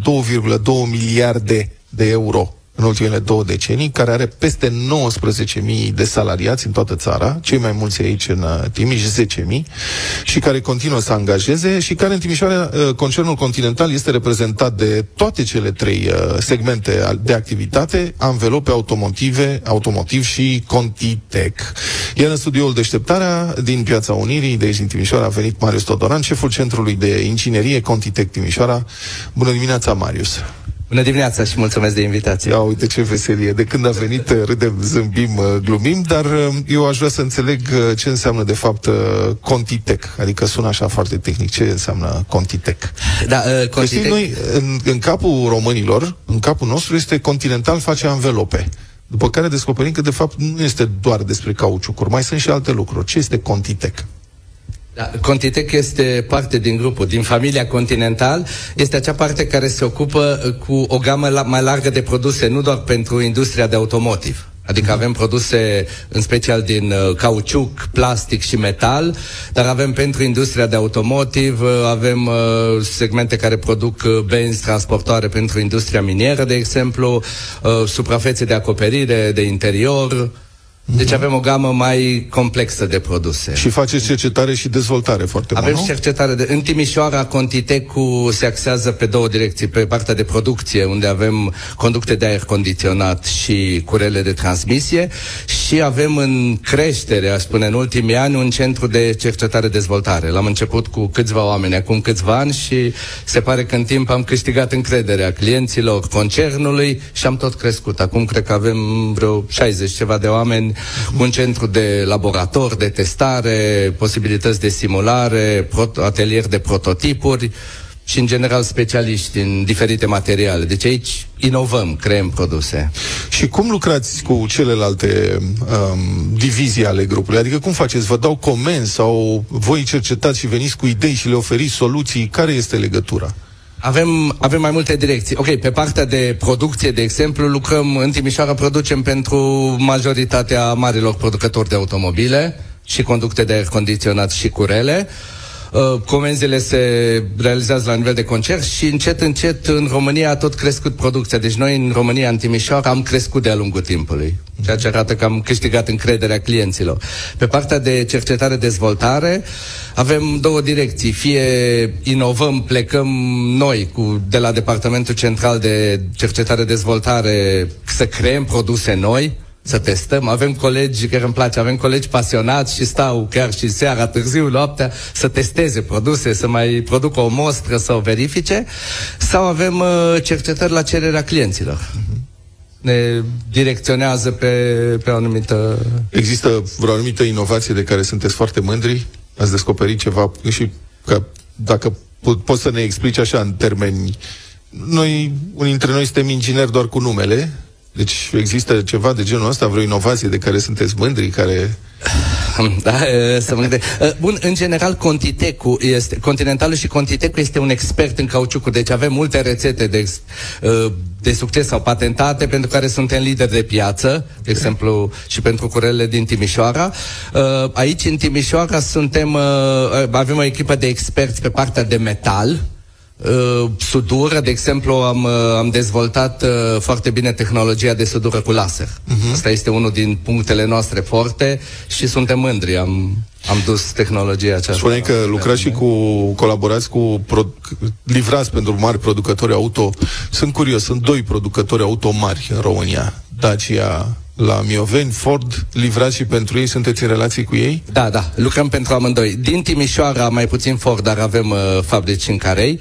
[SPEAKER 2] miliarde de euro în ultimele două decenii, care are peste 19.000 de salariați în toată țara, cei mai mulți aici în uh, Timiș, 10.000, și care continuă să angajeze și care în Timișoara, uh, concernul Continental este reprezentat de toate cele trei uh, segmente al- de activitate, anvelope automotive, automotiv și Contitech. Iar în studioul Deșteptarea din Piața Unirii, de aici din Timișoara, a venit Marius Todoran, șeful Centrului de Inginerie Contitech Timișoara. Bună dimineața, Marius!
[SPEAKER 5] Bună dimineața și mulțumesc de invitație.
[SPEAKER 2] Ia uite ce veselie. De când a venit, uh, râdem, zâmbim, uh, glumim, dar uh, eu aș vrea să înțeleg uh, ce înseamnă de fapt uh, Contitech. Adică sună așa foarte tehnic. Ce înseamnă Contitech?
[SPEAKER 5] Da, uh,
[SPEAKER 2] Că știi,
[SPEAKER 5] Contitech-
[SPEAKER 2] noi, în, în capul românilor, în capul nostru este Continental face anvelope. După care descoperim că de fapt nu este doar despre cauciucuri, mai sunt și alte lucruri. Ce este Contitech?
[SPEAKER 5] Da, Contitec este parte din grupul, din familia Continental, este acea parte care se ocupă uh, cu o gamă la, mai largă de produse, nu doar pentru industria de automotiv. Adică avem produse în special din uh, cauciuc, plastic și metal, dar avem pentru industria de automotiv, uh, avem uh, segmente care produc uh, benzi transportoare pentru industria minieră, de exemplu, uh, suprafețe de acoperire, de interior. Deci avem o gamă mai complexă de produse.
[SPEAKER 2] Și faceți cercetare și dezvoltare foarte
[SPEAKER 5] Avem
[SPEAKER 2] mult,
[SPEAKER 5] și
[SPEAKER 2] nu?
[SPEAKER 5] cercetare de... În Timișoara, Contitecu se axează pe două direcții. Pe partea de producție, unde avem conducte de aer condiționat și curele de transmisie și avem în creștere, aș spune, în ultimii ani, un centru de cercetare-dezvoltare. L-am început cu câțiva oameni acum câțiva ani și se pare că în timp am câștigat încrederea clienților concernului și am tot crescut. Acum cred că avem vreo 60 ceva de oameni, un centru de laborator, de testare, posibilități de simulare, prot- atelier de prototipuri și, în general, specialiști în diferite materiale. Deci aici inovăm, creăm produse.
[SPEAKER 2] Și cum lucrați cu celelalte um, divizii ale grupului? Adică cum faceți? Vă dau comenzi sau voi cercetați și veniți cu idei și le oferiți soluții? Care este legătura?
[SPEAKER 5] Avem, avem mai multe direcții. Ok, pe partea de producție, de exemplu, lucrăm în Timișoara, producem pentru majoritatea marilor producători de automobile și conducte de aer condiționat și curele. Uh, Comenzile se realizează la nivel de concert și încet, încet în România a tot crescut producția. Deci noi în România, în Timișoara, am crescut de-a lungul timpului. Ceea ce arată că am câștigat încrederea clienților. Pe partea de cercetare-dezvoltare avem două direcții. Fie inovăm, plecăm noi cu, de la Departamentul Central de Cercetare-Dezvoltare să creăm produse noi, să testăm. Avem colegi care îmi place, avem colegi pasionați și stau chiar și seara, târziu, noaptea, să testeze produse, să mai producă o mostră, să o verifice. Sau avem uh, cercetări la cererea clienților. Ne direcționează pe, pe o anumită...
[SPEAKER 2] Există vreo anumită inovație de care sunteți foarte mândri? Ați descoperit ceva și că dacă po- poți să ne explici așa în termeni... Noi, unii dintre noi suntem ingineri doar cu numele, deci există ceva de genul ăsta, vreo inovație de care sunteți mândri, care...
[SPEAKER 5] Da, e, să mă gândesc. E, Bun, în general, Contitecu este, Continentalul și Contitecu este un expert în cauciucul, deci avem multe rețete de, ex- e, de succes sau patentate pentru care suntem lideri de piață, de exemplu, și pentru curele din Timișoara. E, Aici, în Timișoara, suntem, e, avem o echipă de experți pe partea de metal, Uh, sudură, de exemplu, am, uh, am dezvoltat uh, foarte bine tehnologia de sudură cu laser. Uh-huh. Asta este unul din punctele noastre forte și suntem mândri. Am, am dus tehnologia aceasta.
[SPEAKER 2] Spuneai că lucrați și cu, colaborați cu, pro, livrați pentru mari producători auto. Sunt curios, sunt doi producători auto mari în România. Dacia la Mioveni, Ford, livrați și pentru ei, sunteți în relații cu ei?
[SPEAKER 5] Da, da, lucrăm pentru amândoi. Din Timișoara, mai puțin Ford, dar avem uh, fabrici în Carei,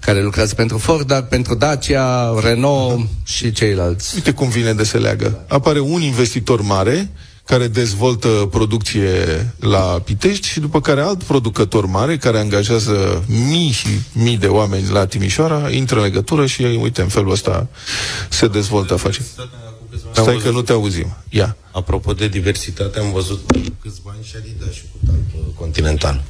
[SPEAKER 5] care lucrează pentru Ford, dar pentru Dacia, Renault și ceilalți.
[SPEAKER 2] Uite cum vine de se leagă. Apare un investitor mare care dezvoltă producție la Pitești și după care alt producător mare care angajează mii și mii de oameni la Timișoara, intră în legătură și uite, în felul ăsta se dezvoltă afacerea. Stai că nu te auzim. Ia.
[SPEAKER 3] Apropo de diversitate, am văzut cu câțiva ani și Adidas și cu tank Continental.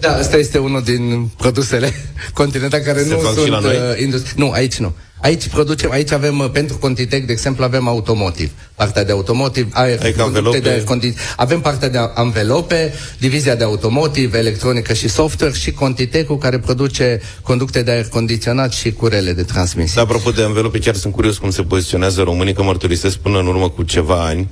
[SPEAKER 5] Da, asta este unul din produsele continentale care
[SPEAKER 3] Se
[SPEAKER 5] nu
[SPEAKER 3] fac și
[SPEAKER 5] sunt
[SPEAKER 3] la noi?
[SPEAKER 5] uh, industri- Nu, aici nu. Aici producem, aici avem uh, pentru Contitec, de exemplu, avem automotiv. Partea de automotiv, aer,
[SPEAKER 3] Adică
[SPEAKER 5] producte
[SPEAKER 3] anvelope?
[SPEAKER 5] de aer condi- Avem partea de anvelope, divizia de automotiv, electronică și software și Contitecul care produce conducte de aer condiționat și curele de transmisie.
[SPEAKER 3] Da, apropo de învelope, chiar sunt curios cum se poziționează românii, că mărturisesc până în urmă cu ceva ani,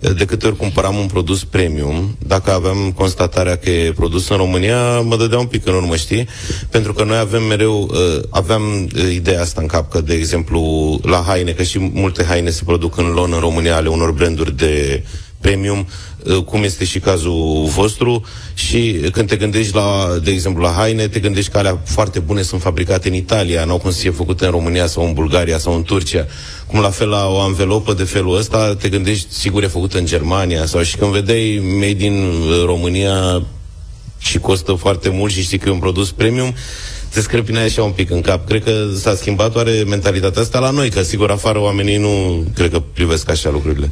[SPEAKER 3] de câte ori cumpăram un produs premium, dacă aveam constatarea că e produs în România, mă dădea un pic în urmă, știi? Pentru că noi avem mereu, uh, aveam uh, ideea asta în cap, că, de exemplu, la haine, că și multe haine se produc în lon în România ale unor branduri de premium, uh, cum este și cazul vostru și când te gândești la, de exemplu, la haine, te gândești că alea foarte bune sunt fabricate în Italia, n-au cum să fie făcute în România sau în Bulgaria sau în Turcia. Cum la fel la o anvelopă de felul ăsta, te gândești, sigur, e făcută în Germania sau și când vedeai made in uh, România și costă foarte mult și știi că e un produs premium, te screpine așa un pic în cap. Cred că s-a schimbat oare mentalitatea asta la noi, că sigur afară oamenii nu cred că privesc așa lucrurile.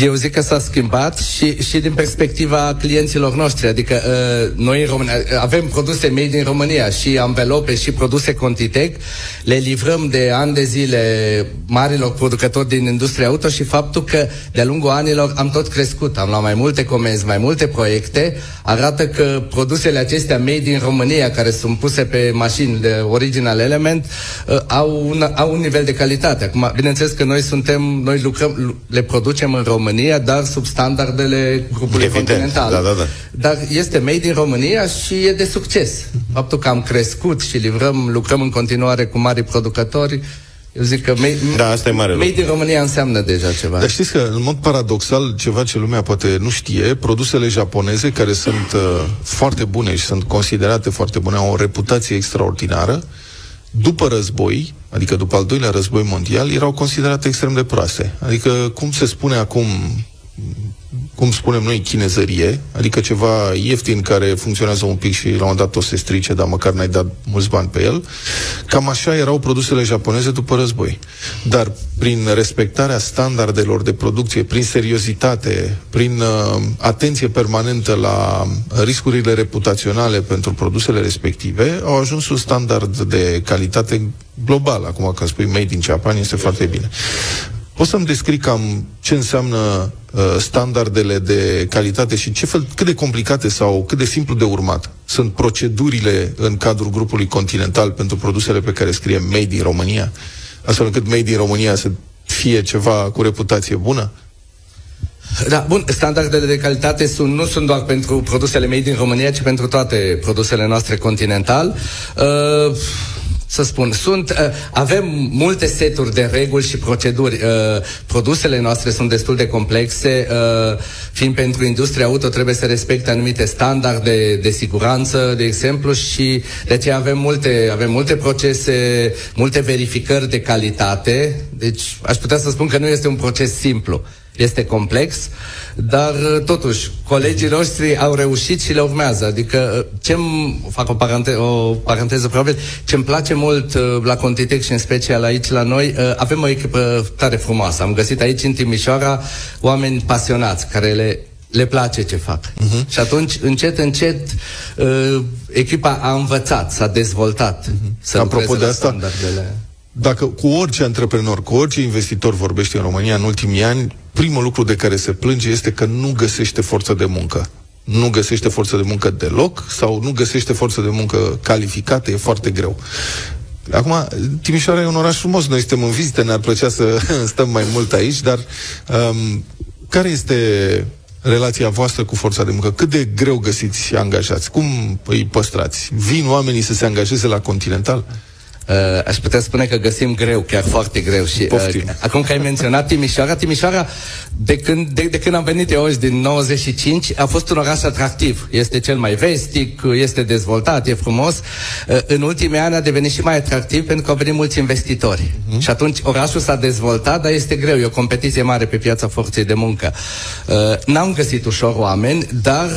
[SPEAKER 5] Eu zic că s-a schimbat și, și din perspectiva clienților noștri. Adică uh, noi în România avem produse made în România și anvelope și produse Contitec. Le livrăm de ani de zile marilor producători din industria auto și faptul că de-a lungul anilor am tot crescut. Am luat mai multe comenzi, mai multe proiecte. Arată că produsele acestea made în România, care sunt puse pe mașini de original element, uh, au, un, au un nivel de calitate. Acum, bineînțeles că noi suntem, noi lucrăm, le producem în România, dar sub standardele grupului
[SPEAKER 3] Evident,
[SPEAKER 5] continental.
[SPEAKER 3] da, da, da.
[SPEAKER 5] Dar este made in România și e de succes. Faptul că am crescut și livrăm, lucrăm în continuare cu mari producători, eu zic că made,
[SPEAKER 3] Da, asta e mare
[SPEAKER 5] made
[SPEAKER 3] lucru.
[SPEAKER 5] in România înseamnă deja ceva.
[SPEAKER 2] Dar știți că, în mod paradoxal, ceva ce lumea poate nu știe, produsele japoneze, care sunt uh, foarte bune și sunt considerate foarte bune, au o reputație extraordinară, după război, adică după al doilea război mondial, erau considerate extrem de proaste. Adică, cum se spune acum, cum spunem noi, chinezărie, adică ceva ieftin care funcționează un pic și la un moment dat o se strice, dar măcar n-ai dat mulți bani pe el. Cam așa erau produsele japoneze după război. Dar prin respectarea standardelor de producție, prin seriozitate, prin uh, atenție permanentă la riscurile reputaționale pentru produsele respective, au ajuns un standard de calitate global. Acum, când spui made in Japan, este foarte bine. Poți să-mi descrii cam ce înseamnă uh, standardele de calitate și ce fel, cât de complicate sau cât de simplu de urmat sunt procedurile în cadrul grupului continental pentru produsele pe care scrie Made in România, astfel încât Made in România să fie ceva cu reputație bună?
[SPEAKER 5] Da, bun, standardele de calitate sunt, nu sunt doar pentru produsele made din România, ci pentru toate produsele noastre continental. Uh, să spun, sunt, uh, avem multe seturi de reguli și proceduri. Uh, produsele noastre sunt destul de complexe, uh, fiind pentru industria auto trebuie să respecte anumite standarde de siguranță, de exemplu, și de aceea avem multe, avem multe procese, multe verificări de calitate. Deci aș putea să spun că nu este un proces simplu. Este complex, dar uh, totuși colegii noștri au reușit și le urmează. Adică uh, ce fac o, parante- o paranteză probabil, ce îmi place mult uh, la Contitec și în special aici la noi, avem o echipă tare frumoasă. Am găsit aici în Timișoara oameni pasionați care le le place ce fac. Uh-huh. Și atunci, încet, încet, uh, echipa a învățat, s-a dezvoltat. Uh-huh. Să
[SPEAKER 2] Apropo
[SPEAKER 5] lucreze
[SPEAKER 2] de
[SPEAKER 5] la
[SPEAKER 2] asta,
[SPEAKER 5] standardele.
[SPEAKER 2] Dacă cu orice antreprenor, cu orice investitor vorbește în România în ultimii ani, primul lucru de care se plânge este că nu găsește forță de muncă. Nu găsește forță de muncă deloc sau nu găsește forță de muncă calificată, e foarte greu. Acum, Timișoara e un oraș frumos, noi suntem în vizită, ne-ar plăcea să stăm mai mult aici, dar um, care este relația voastră cu forța de muncă? Cât de greu găsiți angajați? Cum îi păstrați? Vin oamenii să se angajeze la Continental?
[SPEAKER 5] Uh, aș putea spune că găsim greu, chiar foarte greu. Și, uh,
[SPEAKER 2] Poftim.
[SPEAKER 5] acum că ai menționat Timișoara, Timișoara, de când, de, de când am venit eu aici, din 95, a fost un oraș atractiv. Este cel mai vestic, este dezvoltat, e frumos. Uh, în ultimii ani a devenit și mai atractiv pentru că au venit mulți investitori. Uh-huh. Și atunci orașul s-a dezvoltat, dar este greu, e o competiție mare pe piața forței de muncă. Uh, n-am găsit ușor oameni, dar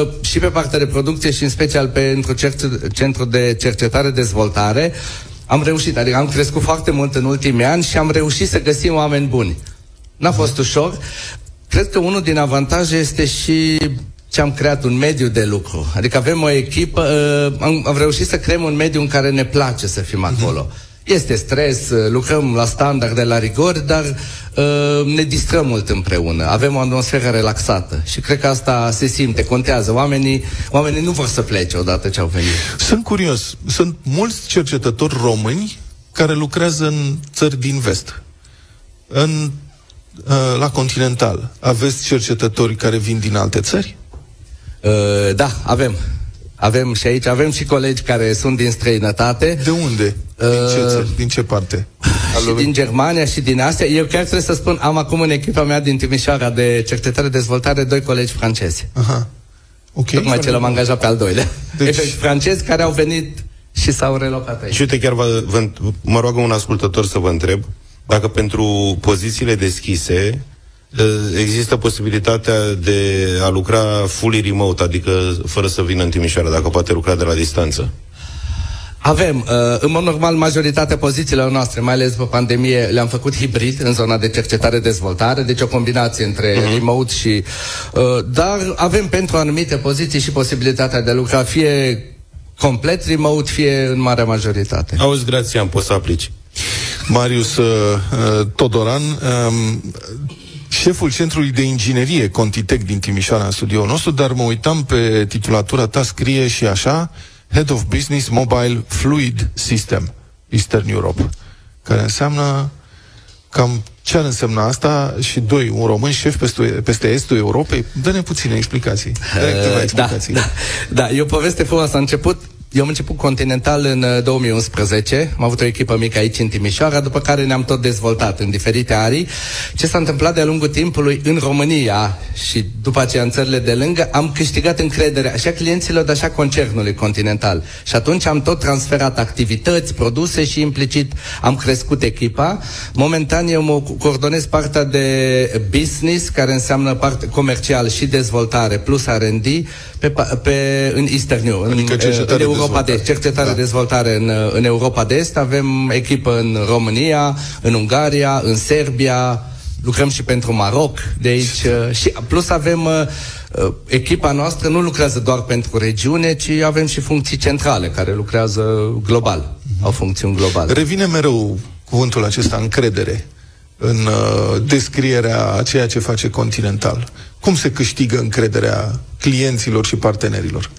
[SPEAKER 5] uh, și pe partea de producție și în special pentru cer- centrul de cercetare-dezvoltare, am reușit, adică am crescut foarte mult în ultimii ani și am reușit să găsim oameni buni. N-a fost ușor. Cred că unul din avantaje este și ce am creat un mediu de lucru. Adică avem o echipă, uh, am, am reușit să creăm un mediu în care ne place să fim acolo. Este stres, uh, lucrăm la standarde, la rigori, dar uh, ne distrăm mult împreună. Avem o atmosferă relaxată și cred că asta se simte, contează. Oamenii, oamenii nu vor să plece odată ce au venit.
[SPEAKER 2] Sunt curios. Sunt mulți cercetători români care lucrează în țări din vest. În, uh, la Continental. Aveți cercetători care vin din alte țări?
[SPEAKER 5] Uh, da, avem. Avem și aici, avem și colegi care sunt din străinătate.
[SPEAKER 2] De unde? Din ce,
[SPEAKER 5] Uh,
[SPEAKER 2] țări? din ce parte?
[SPEAKER 5] și din Germania și din Asia. Eu chiar trebuie să spun, am acum în echipa mea din Timișoara de cercetare-dezvoltare doi colegi francezi.
[SPEAKER 2] Aha. Ok.
[SPEAKER 5] Tocmai ce l-am angajat pe al doilea.
[SPEAKER 2] Deci-
[SPEAKER 5] Deci... Efect, francezi care au venit și s-au relocat aici.
[SPEAKER 3] Și uite, chiar vă, vă, mă roagă un ascultător să vă întreb dacă pentru pozițiile deschise eh, există posibilitatea de a lucra fully remote, adică fără să vină în Timișoara, dacă poate lucra de la distanță.
[SPEAKER 5] Avem, uh, în mod normal, majoritatea pozițiilor noastre, mai ales pe pandemie, le-am făcut hibrid în zona de cercetare-dezvoltare, deci o combinație între uh-huh. remote și... Uh, dar avem pentru anumite poziții și posibilitatea de a lucra fie complet remote, fie în marea majoritate.
[SPEAKER 3] Auzi, Grațian, poți să aplici.
[SPEAKER 2] Marius uh, uh, Todoran, um, șeful Centrului de Inginerie Contitec din Timișoara în studioul nostru, dar mă uitam pe titulatura ta, scrie și așa, Head of Business Mobile Fluid System, Eastern Europe, care înseamnă cam ce ar însemna asta și doi, un român șef peste, peste estul Europei? Dă-ne puține explicații. Dă-ne
[SPEAKER 5] Uh,
[SPEAKER 2] explicații.
[SPEAKER 5] Da, da, da, e o poveste frumoasă. A început eu am început Continental în uh, 2011, am avut o echipă mică aici în Timișoara, după care ne-am tot dezvoltat în diferite arii. Ce s-a întâmplat de-a lungul timpului în România și după aceea în țările de lângă, am câștigat încrederea așa clienților, dar așa concernului Continental. Și atunci am tot transferat activități, produse și implicit am crescut echipa. Momentan eu mă coordonez partea de business, care înseamnă parte comercial și dezvoltare, plus R&D, pe, pa- pe, în Eastern New,
[SPEAKER 2] Adică
[SPEAKER 5] în,
[SPEAKER 2] cercetare,
[SPEAKER 5] în Europa
[SPEAKER 2] dezvoltare.
[SPEAKER 5] de cercetare,
[SPEAKER 2] Da.
[SPEAKER 5] da. dezvoltare în, în Europa de Est. Avem echipă în România, în Ungaria, în Serbia, lucrăm și pentru Maroc de aici uh, și plus avem uh, uh, echipa noastră nu lucrează doar pentru regiune, ci avem și funcții centrale care lucrează global, au funcțiuni globale.
[SPEAKER 2] Revine mereu cuvântul acesta, încredere, în uh, descrierea a ceea ce face Continental. Cum se câștigă încrederea clienților și partenerilor?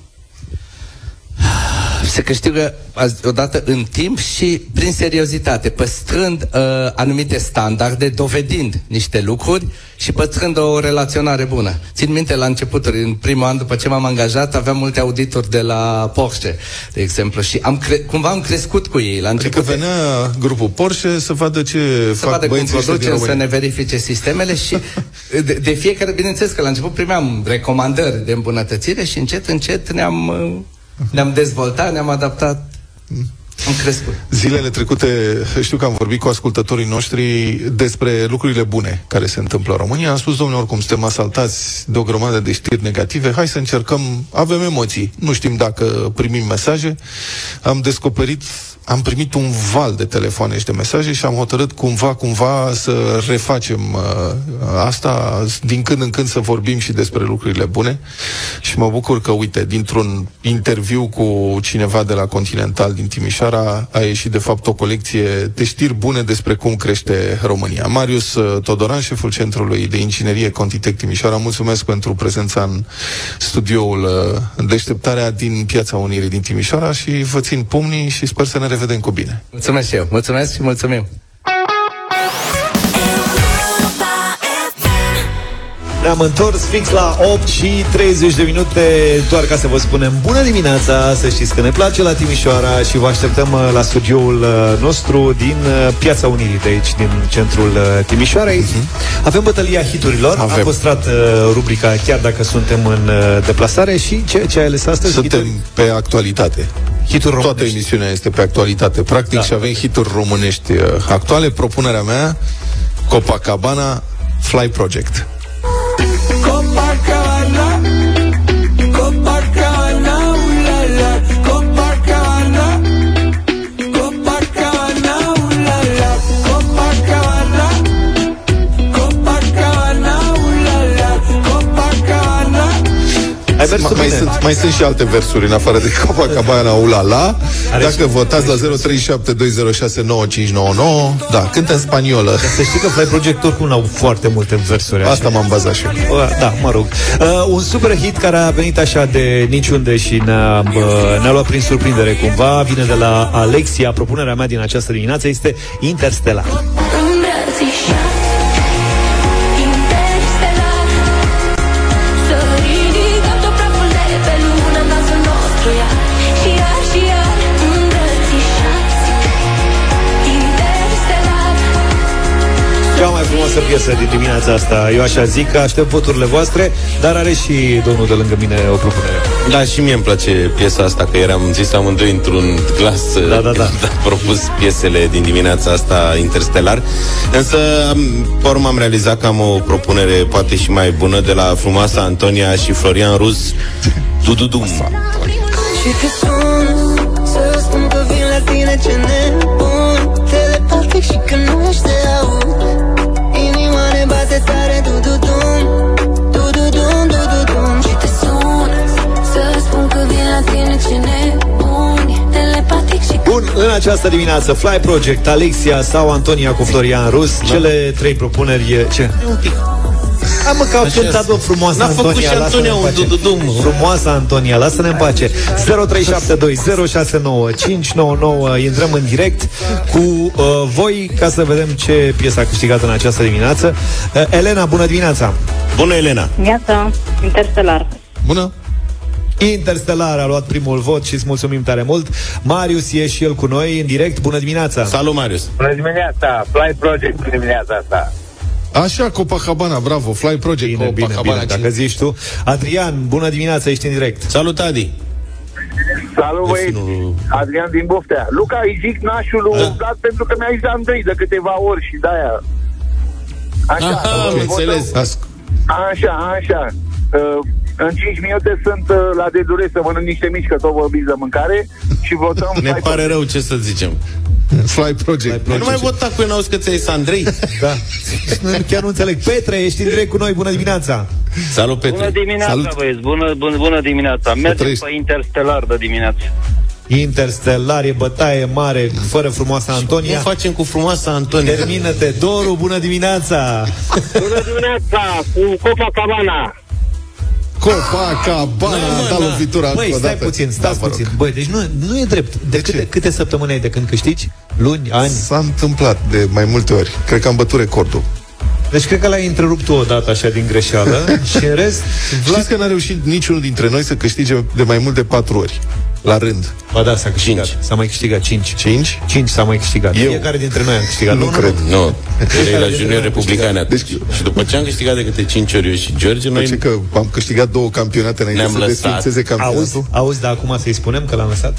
[SPEAKER 5] Se câștigă azi- odată în timp și prin seriozitate, păstrând uh, anumite standarde, dovedind niște lucruri și păstrând o relaționare bună. Țin minte la începuturi, în primul an după ce m-am angajat, aveam multe auditori de la Porsche, de exemplu, și am cre- cumva am crescut cu ei. La început
[SPEAKER 2] Adică venea grupul Porsche să vadă ce
[SPEAKER 5] să
[SPEAKER 2] fac
[SPEAKER 5] vadă cum
[SPEAKER 2] băieții ăștia din
[SPEAKER 5] producem, să
[SPEAKER 2] România.
[SPEAKER 5] ne verifice sistemele și de, de fiecare, bineînțeles că la început primeam recomandări de îmbunătățire și încet, încet ne-am, uh, ne-am dezvoltat, ne-am adaptat, am crescut.
[SPEAKER 2] Zilele trecute știu că am vorbit cu ascultătorii noștri despre lucrurile bune care se întâmplă în România. Am spus, domnule, oricum suntem asaltați de o grămadă de știri negative, hai să încercăm, avem emoții, nu știm dacă primim mesaje. Am descoperit am primit un val de telefoane și de mesaje și am hotărât cumva, cumva să refacem uh, asta, din când în când să vorbim și despre lucrurile bune. Și mă bucur că, uite, dintr-un interviu cu cineva de la Continental din Timișoara a ieșit, de fapt, o colecție de știri bune despre cum crește România. Marius uh, Todoran, șeful Centrului de Inginerie Contitec Timișoara, mulțumesc pentru prezența în studioul uh, Deșteptarea din Piața Unirii din Timișoara și vă țin pumnii și sper să ne revedem cu bine.
[SPEAKER 5] Mulțumesc și eu. Mulțumesc și mulțumim.
[SPEAKER 1] Ne-am întors fix la 8 și 30 de minute Doar ca să vă spunem bună dimineața Să știți că ne place la Timișoara Și vă așteptăm uh, la studioul uh, nostru Din uh, Piața Unirii De aici, din centrul uh, Timișoarei Avem bătălia hiturilor
[SPEAKER 2] Avem.
[SPEAKER 1] Am păstrat uh, rubrica Chiar dacă suntem în uh, deplasare Și ce, ce ai ales astăzi?
[SPEAKER 2] Suntem
[SPEAKER 1] Hituri,
[SPEAKER 2] pe actualitate.
[SPEAKER 1] hituri
[SPEAKER 2] Toată
[SPEAKER 1] românești.
[SPEAKER 2] emisiunea este pe actualitate. Practic
[SPEAKER 1] Da.
[SPEAKER 2] și avem hituri românești uh, actuale. Propunerea mea, Copacabana Fly Project.
[SPEAKER 1] Ai mers
[SPEAKER 2] Ma- mai,
[SPEAKER 1] bine.
[SPEAKER 2] sunt, mai sunt și alte versuri în afară de Copacabana Ulala.
[SPEAKER 1] Are
[SPEAKER 2] Dacă
[SPEAKER 1] și-
[SPEAKER 2] votați la 0372069599, da, cântă în spaniolă.
[SPEAKER 1] Să știi că Fly Project oricum n-au foarte multe versuri așa.
[SPEAKER 2] Asta m-am bazat și eu.
[SPEAKER 1] Uh, Da, mă rog. Uh, un super hit care a venit așa de niciunde și ne-a, uh, ne-a luat prin surprindere cumva. Vine de la Alexia. Propunerea mea din această dimineață este Interstellar. Frumoasă piesă din dimineața asta. Eu așa zic că aștept voturile voastre, dar are și domnul de lângă mine o propunere.
[SPEAKER 3] Da, și mie îmi place piesa asta, că eram zis amândoi într-un glas
[SPEAKER 1] Da, da, da.
[SPEAKER 3] când am propus piesele din dimineața asta interstelar. Însă, am, pe urmă am realizat că am o propunere poate și mai bună de la frumoasa Antonia și Florian Rus, Dududum.
[SPEAKER 6] Și
[SPEAKER 1] această dimineață Fly Project, Alexia sau Antonia cu Florian Rus
[SPEAKER 3] Da.
[SPEAKER 1] Cele trei propuneri e- Ce?
[SPEAKER 3] Un pic.
[SPEAKER 1] Am mă că a cântat o frumoasă
[SPEAKER 3] N-a făcut
[SPEAKER 1] Antonia
[SPEAKER 3] și
[SPEAKER 1] lasă-ne
[SPEAKER 3] Antonia
[SPEAKER 1] în
[SPEAKER 3] un
[SPEAKER 1] pace.
[SPEAKER 3] dududum, mă.
[SPEAKER 1] Frumoasă Antonia, lasă-ne în pace 0372 069 599 Intrăm în direct cu uh, voi Ca să vedem ce piesă a câștigat în această dimineață uh, Elena, bună dimineața
[SPEAKER 3] Bună, Elena.
[SPEAKER 7] Iată, interstelar.
[SPEAKER 2] Bună!
[SPEAKER 1] Interstellar a luat primul vot și îți mulțumim tare mult Marius e și el cu noi în direct, bună dimineața
[SPEAKER 3] Salut, Marius.
[SPEAKER 8] Bună dimineața, Fly Project în dimineața asta.
[SPEAKER 2] Așa, Copacabana, bravo, Fly Project
[SPEAKER 1] Bine, bine,
[SPEAKER 2] Copacabana.
[SPEAKER 1] bine, dacă zici tu Adrian, bună dimineața, ești în direct
[SPEAKER 3] Salut, Adi.
[SPEAKER 8] Salut, băieți,
[SPEAKER 3] Destinul-
[SPEAKER 8] Adrian din Boftea. Luca, îi zic nașul lui
[SPEAKER 3] Da.
[SPEAKER 8] Vlad pentru că mi-a zis Andrei de câteva ori și de-aia. Așa,
[SPEAKER 3] Aha, am
[SPEAKER 8] votăm-
[SPEAKER 3] înțeles.
[SPEAKER 2] As-
[SPEAKER 8] Așa, așa. Uh, în 5 minute sunt uh, la de dure să mănânc niște mici, că tot vorbiți de mâncare și votăm...
[SPEAKER 3] Ne
[SPEAKER 8] Fly
[SPEAKER 3] pare
[SPEAKER 8] Project.
[SPEAKER 3] rău, ce să zicem.
[SPEAKER 2] Fly Project.
[SPEAKER 3] Nu mai vota cu n-auzi că ți-ai zis Andrei?
[SPEAKER 1] Da. Nu, Chiar nu înțeleg. Petre, ești în direct cu noi. Bună dimineața.
[SPEAKER 3] Salut,
[SPEAKER 9] Bună
[SPEAKER 3] Petre.
[SPEAKER 9] dimineața,
[SPEAKER 2] Salut.
[SPEAKER 9] băieți, bună, bună, bună dimineața. Mergem
[SPEAKER 2] trăiești.
[SPEAKER 9] pe Interstellar de dimineață.
[SPEAKER 1] Interstellar, e bătaie mare, fără frumoasa
[SPEAKER 3] Cum
[SPEAKER 1] Antonia.
[SPEAKER 3] facem cu frumoasa Antonia?
[SPEAKER 1] Termină-te. Doru, bună dimineața.
[SPEAKER 9] Bună dimineața, cu Copacabana.
[SPEAKER 2] Copacabana,
[SPEAKER 3] Da, mă,
[SPEAKER 2] da
[SPEAKER 3] da.
[SPEAKER 2] lovitura încă
[SPEAKER 1] Băi,
[SPEAKER 2] o
[SPEAKER 1] stai
[SPEAKER 2] dată.
[SPEAKER 1] puțin, stați
[SPEAKER 2] Da, vă rog.
[SPEAKER 1] puțin. Băi, deci nu, nu e drept. De,
[SPEAKER 2] De
[SPEAKER 1] câte,
[SPEAKER 2] ce?
[SPEAKER 1] câte săptămâni ai de când câștigi? Luni, ani?
[SPEAKER 2] S-a întâmplat de mai multe ori. Cred că am bătut recordul.
[SPEAKER 1] Deci cred că l-ai întrerupt tu odată așa din greșeală și în rest...
[SPEAKER 2] Știți că n-a reușit niciunul dintre noi să câștige de mai mult de patru ori. La rând.
[SPEAKER 1] Ba da, s-a câștigat.
[SPEAKER 3] Cinci.
[SPEAKER 1] S-a mai câștigat 5.
[SPEAKER 2] Cinci?
[SPEAKER 1] 5 s-a mai câștigat.
[SPEAKER 2] Eu.
[SPEAKER 1] Fiecare dintre noi am câștigat.
[SPEAKER 2] Nu cred.
[SPEAKER 3] Nu, erai la junior republicane atunci.
[SPEAKER 2] Deci-
[SPEAKER 3] Și după ce am câștigat de câte 5 ori eu și George, noi
[SPEAKER 2] Deci că am câștigat două campionate înainte
[SPEAKER 3] Ne-am
[SPEAKER 2] să
[SPEAKER 3] lăsat.
[SPEAKER 2] desfințeze campionatul.
[SPEAKER 1] Auzi, auzi, dar acum să-i spunem că l-am lăsat?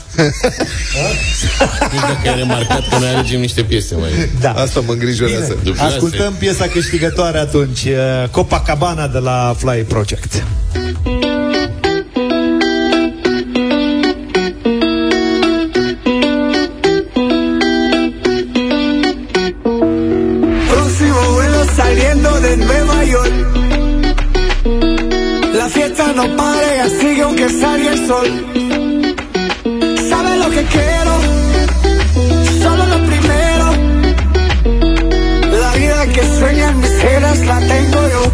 [SPEAKER 3] nici dacă ai remarcat că noi alegem niște piese mai...
[SPEAKER 1] Da.
[SPEAKER 2] Asta mă îngrijorează.
[SPEAKER 3] După
[SPEAKER 1] Ascultăm piesa câștigătoare atunci, uh, Copacabana de la Fly Project.
[SPEAKER 10] No para, ella sigue aunque salga el sol. Sabe lo que quiero, solo lo primero. La vida que sueñan mis cenas la tengo yo.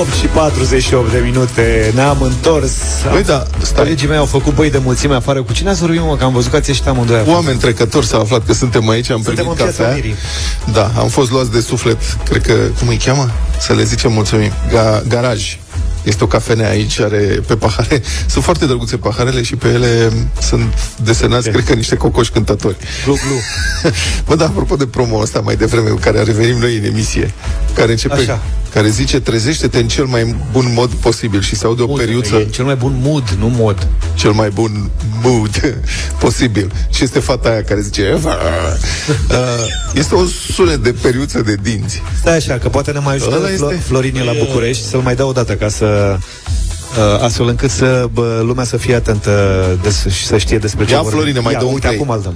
[SPEAKER 1] 8 și 48 de minute Ne-am întors
[SPEAKER 2] Băi, da, stai.
[SPEAKER 1] Colegii mei au făcut băi de mulțime afară Cu cine ați vorbit, mă? Că am văzut că ați ieșit amândoi afară.
[SPEAKER 2] Oameni trecători s-a aflat că suntem aici, am
[SPEAKER 1] Suntem
[SPEAKER 2] primit
[SPEAKER 1] în Piața
[SPEAKER 2] cafea.
[SPEAKER 1] Unirii.
[SPEAKER 2] Da, am fost luați de suflet, cred că, cum îi cheamă? Să le zicem mulțumim. Ga- garaj. Este o cafenea aici, are pe pahare, sunt foarte drăguțe paharele și pe ele sunt desenați, cred că niște cocoși cântători.
[SPEAKER 1] Glu, glu.
[SPEAKER 2] Bă, da, apropo de promo asta mai devreme, cu care revenim noi în emisie, care începe,
[SPEAKER 1] Așa.
[SPEAKER 2] care zice, trezește-te în cel mai bun mod posibil și se aude o periuță,
[SPEAKER 1] E cel mai bun mood, nu mod.
[SPEAKER 2] cel mai bun mood posibil. Și este fata aia care zice, "Uh, este un sunet de periuță de dinți.
[SPEAKER 1] Stai așa, că poate ne mai ajută
[SPEAKER 2] Ăla
[SPEAKER 1] Flo-
[SPEAKER 2] este-
[SPEAKER 1] Florin e la București să-l mai dau o dată ca să uh, astfel încât să bă, lumea să fie atentă des, și să știe despre ce
[SPEAKER 2] Ia,
[SPEAKER 1] vorbim.
[SPEAKER 2] Florine, mai
[SPEAKER 1] Ia,
[SPEAKER 2] dă un
[SPEAKER 1] uite,
[SPEAKER 2] play.
[SPEAKER 1] acum îl dăm.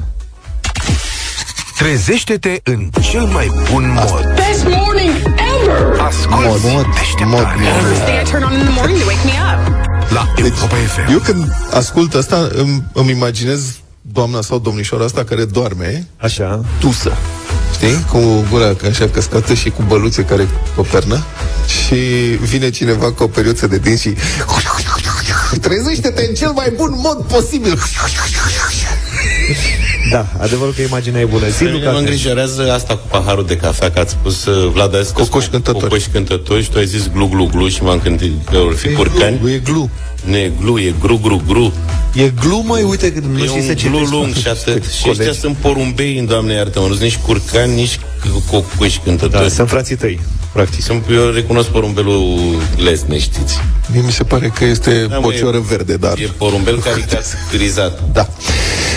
[SPEAKER 11] Trezește-te în cel mai bun mod.
[SPEAKER 12] Best morning ever!
[SPEAKER 11] Asculți
[SPEAKER 2] Mod, mod,
[SPEAKER 11] deșteptarea
[SPEAKER 12] First thing I turn on in the morning to wake me up.
[SPEAKER 11] la Europa FM.
[SPEAKER 2] Eu când ascult asta, îmi, îmi imaginez doamna sau domnișoara asta care doarme,
[SPEAKER 1] Așa.
[SPEAKER 2] tusă. Știi? Cu gura așa căscată și cu băluțe care pe pernă și vine cineva cu o periuță de dinți și trezește-te în cel mai bun mod posibil.
[SPEAKER 1] Da, adevărul că imaginea e bună. Zi,
[SPEAKER 3] Pe mine
[SPEAKER 1] Luca,
[SPEAKER 3] mă îngrijorează asta cu paharul de cafea, că ați spus, uh, Vlad, azi că
[SPEAKER 2] Cocoși
[SPEAKER 3] sunt
[SPEAKER 2] cântători.
[SPEAKER 3] Cocoși cântători și tu ai zis glu, glu, glu și m-am gândit că vor fi curcani.
[SPEAKER 2] Glu, e glu.
[SPEAKER 3] Nu e glu, e gru, gru, gru.
[SPEAKER 1] E glumă, uite, că nu
[SPEAKER 3] e
[SPEAKER 1] știi să
[SPEAKER 3] un
[SPEAKER 1] citești.
[SPEAKER 3] glu lung și atât. Și
[SPEAKER 1] Colegi.
[SPEAKER 3] ăștia sunt porumbei, doamne iartă-mă, nu sunt nici curcani, nici cocoși cântători.
[SPEAKER 1] Da, sunt frații tăi, practic.
[SPEAKER 3] Sunt, eu recunosc porumbelul lesne, știți?
[SPEAKER 2] Mie mi se pare că este
[SPEAKER 3] Da, mă,
[SPEAKER 2] bocioră
[SPEAKER 3] e-
[SPEAKER 2] verde, dar...
[SPEAKER 3] E porumbel caricaturizat.
[SPEAKER 2] Da.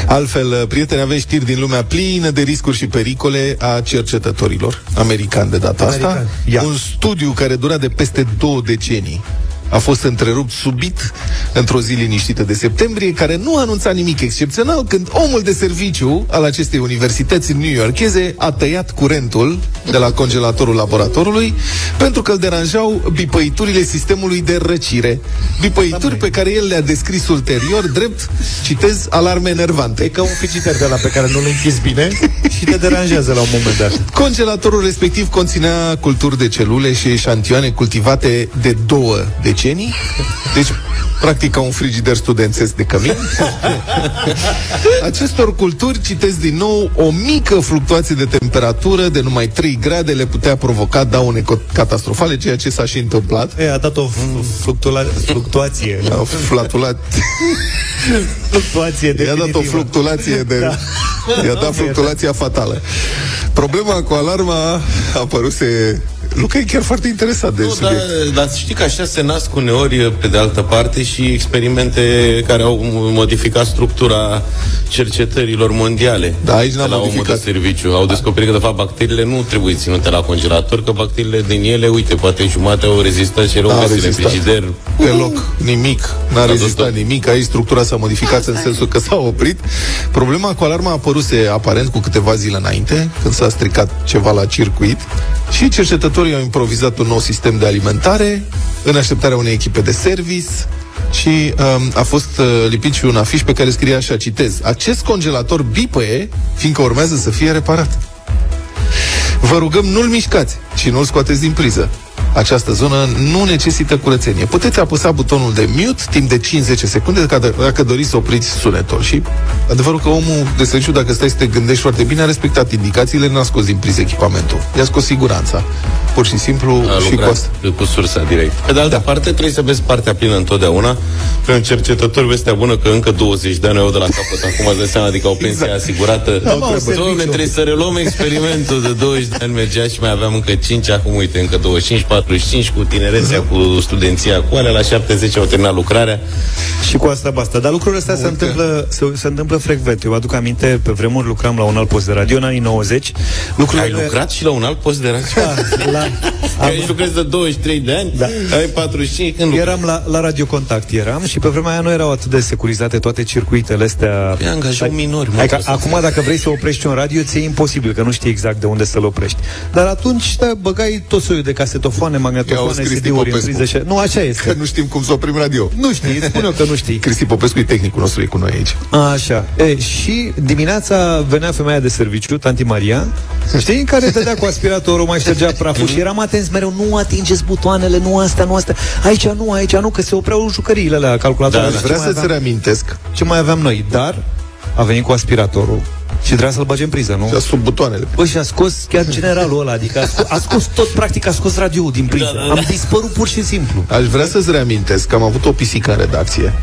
[SPEAKER 2] Altfel, prieteni, avem știri din lumea plină de riscuri și pericole a cercetătorilor americani de data asta.
[SPEAKER 1] Americani. Ia.
[SPEAKER 2] Un studiu care dura de peste două decenii a fost întrerupt subit într-o zi liniștită de septembrie, care nu anunța nimic excepțional, când omul de serviciu al acestei universități new yorkeze a tăiat curentul de la congelatorul laboratorului pentru că îl deranjau bipăiturile sistemului de răcire. Bipăituri pe care el le-a descris ulterior drept, citez, alarme enervante.
[SPEAKER 1] E ca un frigider de la pe care nu-l închizi bine și te deranjează la un moment dat.
[SPEAKER 2] Congelatorul respectiv conținea culturi de celule și eșantioane cultivate de două decenii. Deci, practic, ca un frigider studențesc de cămin. Acestor culturi, citesc din nou, o mică fluctuație de temperatură de numai 3 grade le putea provoca daune co- catastrofale, ceea ce s-a și întâmplat.
[SPEAKER 1] E, a dat o f- fluctula- fluctuație.
[SPEAKER 2] A flatulat,
[SPEAKER 1] Fluctuație
[SPEAKER 2] i-a dat o
[SPEAKER 1] definitivă.
[SPEAKER 2] fluctuație de...
[SPEAKER 1] Da.
[SPEAKER 2] I-a dat fluctuația fatală. Problema cu alarma a apăruse... Luca e chiar foarte interesat de
[SPEAKER 3] Nu,
[SPEAKER 2] subiect.
[SPEAKER 3] dar, dar știi că așa se nasc uneori, pe de altă parte, și experimente care au modificat structura cercetărilor mondiale.
[SPEAKER 2] Da, aici n-am
[SPEAKER 3] de la omul
[SPEAKER 2] modificat.
[SPEAKER 3] de serviciu. Au descoperit că, de fapt, bacteriile nu trebuie ținute la congelator, că bacteriile din ele, uite, poate jumate au rezistat și erau
[SPEAKER 2] N-au
[SPEAKER 3] găsite în
[SPEAKER 2] rezistat.
[SPEAKER 3] frigider.
[SPEAKER 2] Deloc, nimic. N-a
[SPEAKER 3] Da,
[SPEAKER 2] rezistat
[SPEAKER 3] tot.
[SPEAKER 2] nimic. Aici structura s-a modificat în sensul că s-a oprit. Problema cu alarma a apăruse aparent cu câteva zile înainte, când s-a stricat ceva la circuit și cercetătorii au improvizat un nou sistem de alimentare în așteptarea unei echipe de service și um, a fost uh, lipit și un afiș pe care scria așa, citez, acest congelator bipăie, fiindcă urmează să fie reparat. Vă rugăm, nu-l mișcați și nu-l scoateți din priză. Această zonă nu necesită curățenie. Puteți apăsa butonul de mute timp de 5-10 secunde dacă, dacă doriți să opriți sunetul. Și adevărul că omul de serviciu, dacă stai să te gândești foarte bine, a respectat indicațiile, n-a scos din priză echipamentul. I-a scos siguranța. Pur și simplu
[SPEAKER 3] A
[SPEAKER 2] și cu
[SPEAKER 3] lucrat
[SPEAKER 2] asta.
[SPEAKER 3] cu sursa direct. Pe de altă da. parte, trebuie să vezi partea plină întotdeauna. Pe un cercetător, vestea bună că încă 20 de ani au de la capăt. Acum îți dai seama, adică o pensie exact. asigurată.
[SPEAKER 1] Da, mă, au
[SPEAKER 3] Doamne,
[SPEAKER 1] serviciu.
[SPEAKER 3] trebuie să reluăm experimentul de 20 de ani mergea și mai aveam încă 5, acum uite, încă 25, 45 cu tinerețea, cu studenția, cu alea la 70 au terminat lucrarea.
[SPEAKER 1] Și cu asta basta. Dar lucrurile astea se întâmplă, se, se întâmplă frecvent. Eu aduc aminte, pe vremuri lucram la un alt post de radio, în anii 90. Lucrurile
[SPEAKER 3] Ai lucrat și la un alt post de radio?
[SPEAKER 1] Da, la,
[SPEAKER 3] Am... Aici lucrezi de 23 de ani,
[SPEAKER 1] Da.
[SPEAKER 3] ai 45, când lucrezi?
[SPEAKER 1] Eram la, la Radio Contact, eram și pe vremea aia nu erau atât de securizate toate circuitele astea.
[SPEAKER 3] Păi angajau minori, mă,
[SPEAKER 1] Adică,
[SPEAKER 3] trebuie să
[SPEAKER 1] acum dacă vrei să oprești un radio, ți-e imposibil, că nu știi exact de unde să-l oprești. Dar atunci, da, băgai tot soiul de casetofoane,
[SPEAKER 2] I-au
[SPEAKER 1] magnetofoane,
[SPEAKER 2] scris
[SPEAKER 1] CD-uri în
[SPEAKER 2] Popescu.
[SPEAKER 1] priză și... Nu, așa
[SPEAKER 2] Că
[SPEAKER 1] este.
[SPEAKER 2] nu știm cum să oprim radio.
[SPEAKER 1] Nu știi, spune că nu știi.
[SPEAKER 2] Cristi Popescu e tehnicul nostru, e cu noi aici.
[SPEAKER 1] Așa. E, și dimineața venea femeia de serviciu, tanti Maria, știi, în care dădea cu aspiratorul, mai ștergea praful și eram atenți mereu, nu atingeți butoanele, nu astea, nu astea, aici nu, aici nu, că se opreau jucăriile alea, calculatoarele.
[SPEAKER 2] Aș
[SPEAKER 1] Ce
[SPEAKER 2] vrea
[SPEAKER 1] mai
[SPEAKER 2] să-ți
[SPEAKER 1] aveam?
[SPEAKER 2] reamintesc
[SPEAKER 1] Ce mai aveam noi? Dar a venit cu aspiratorul Și trebuia să-l bage în priză, nu?
[SPEAKER 2] Și a sub butoanele.
[SPEAKER 1] Bă, și a scos chiar generalul ăla, adică a scos, a scos tot, practic a scos radio din priză.
[SPEAKER 3] Da, da, da.
[SPEAKER 1] Am dispărut pur și simplu.
[SPEAKER 2] Aș vrea să-ți reamintesc că am avut o pisică în redacție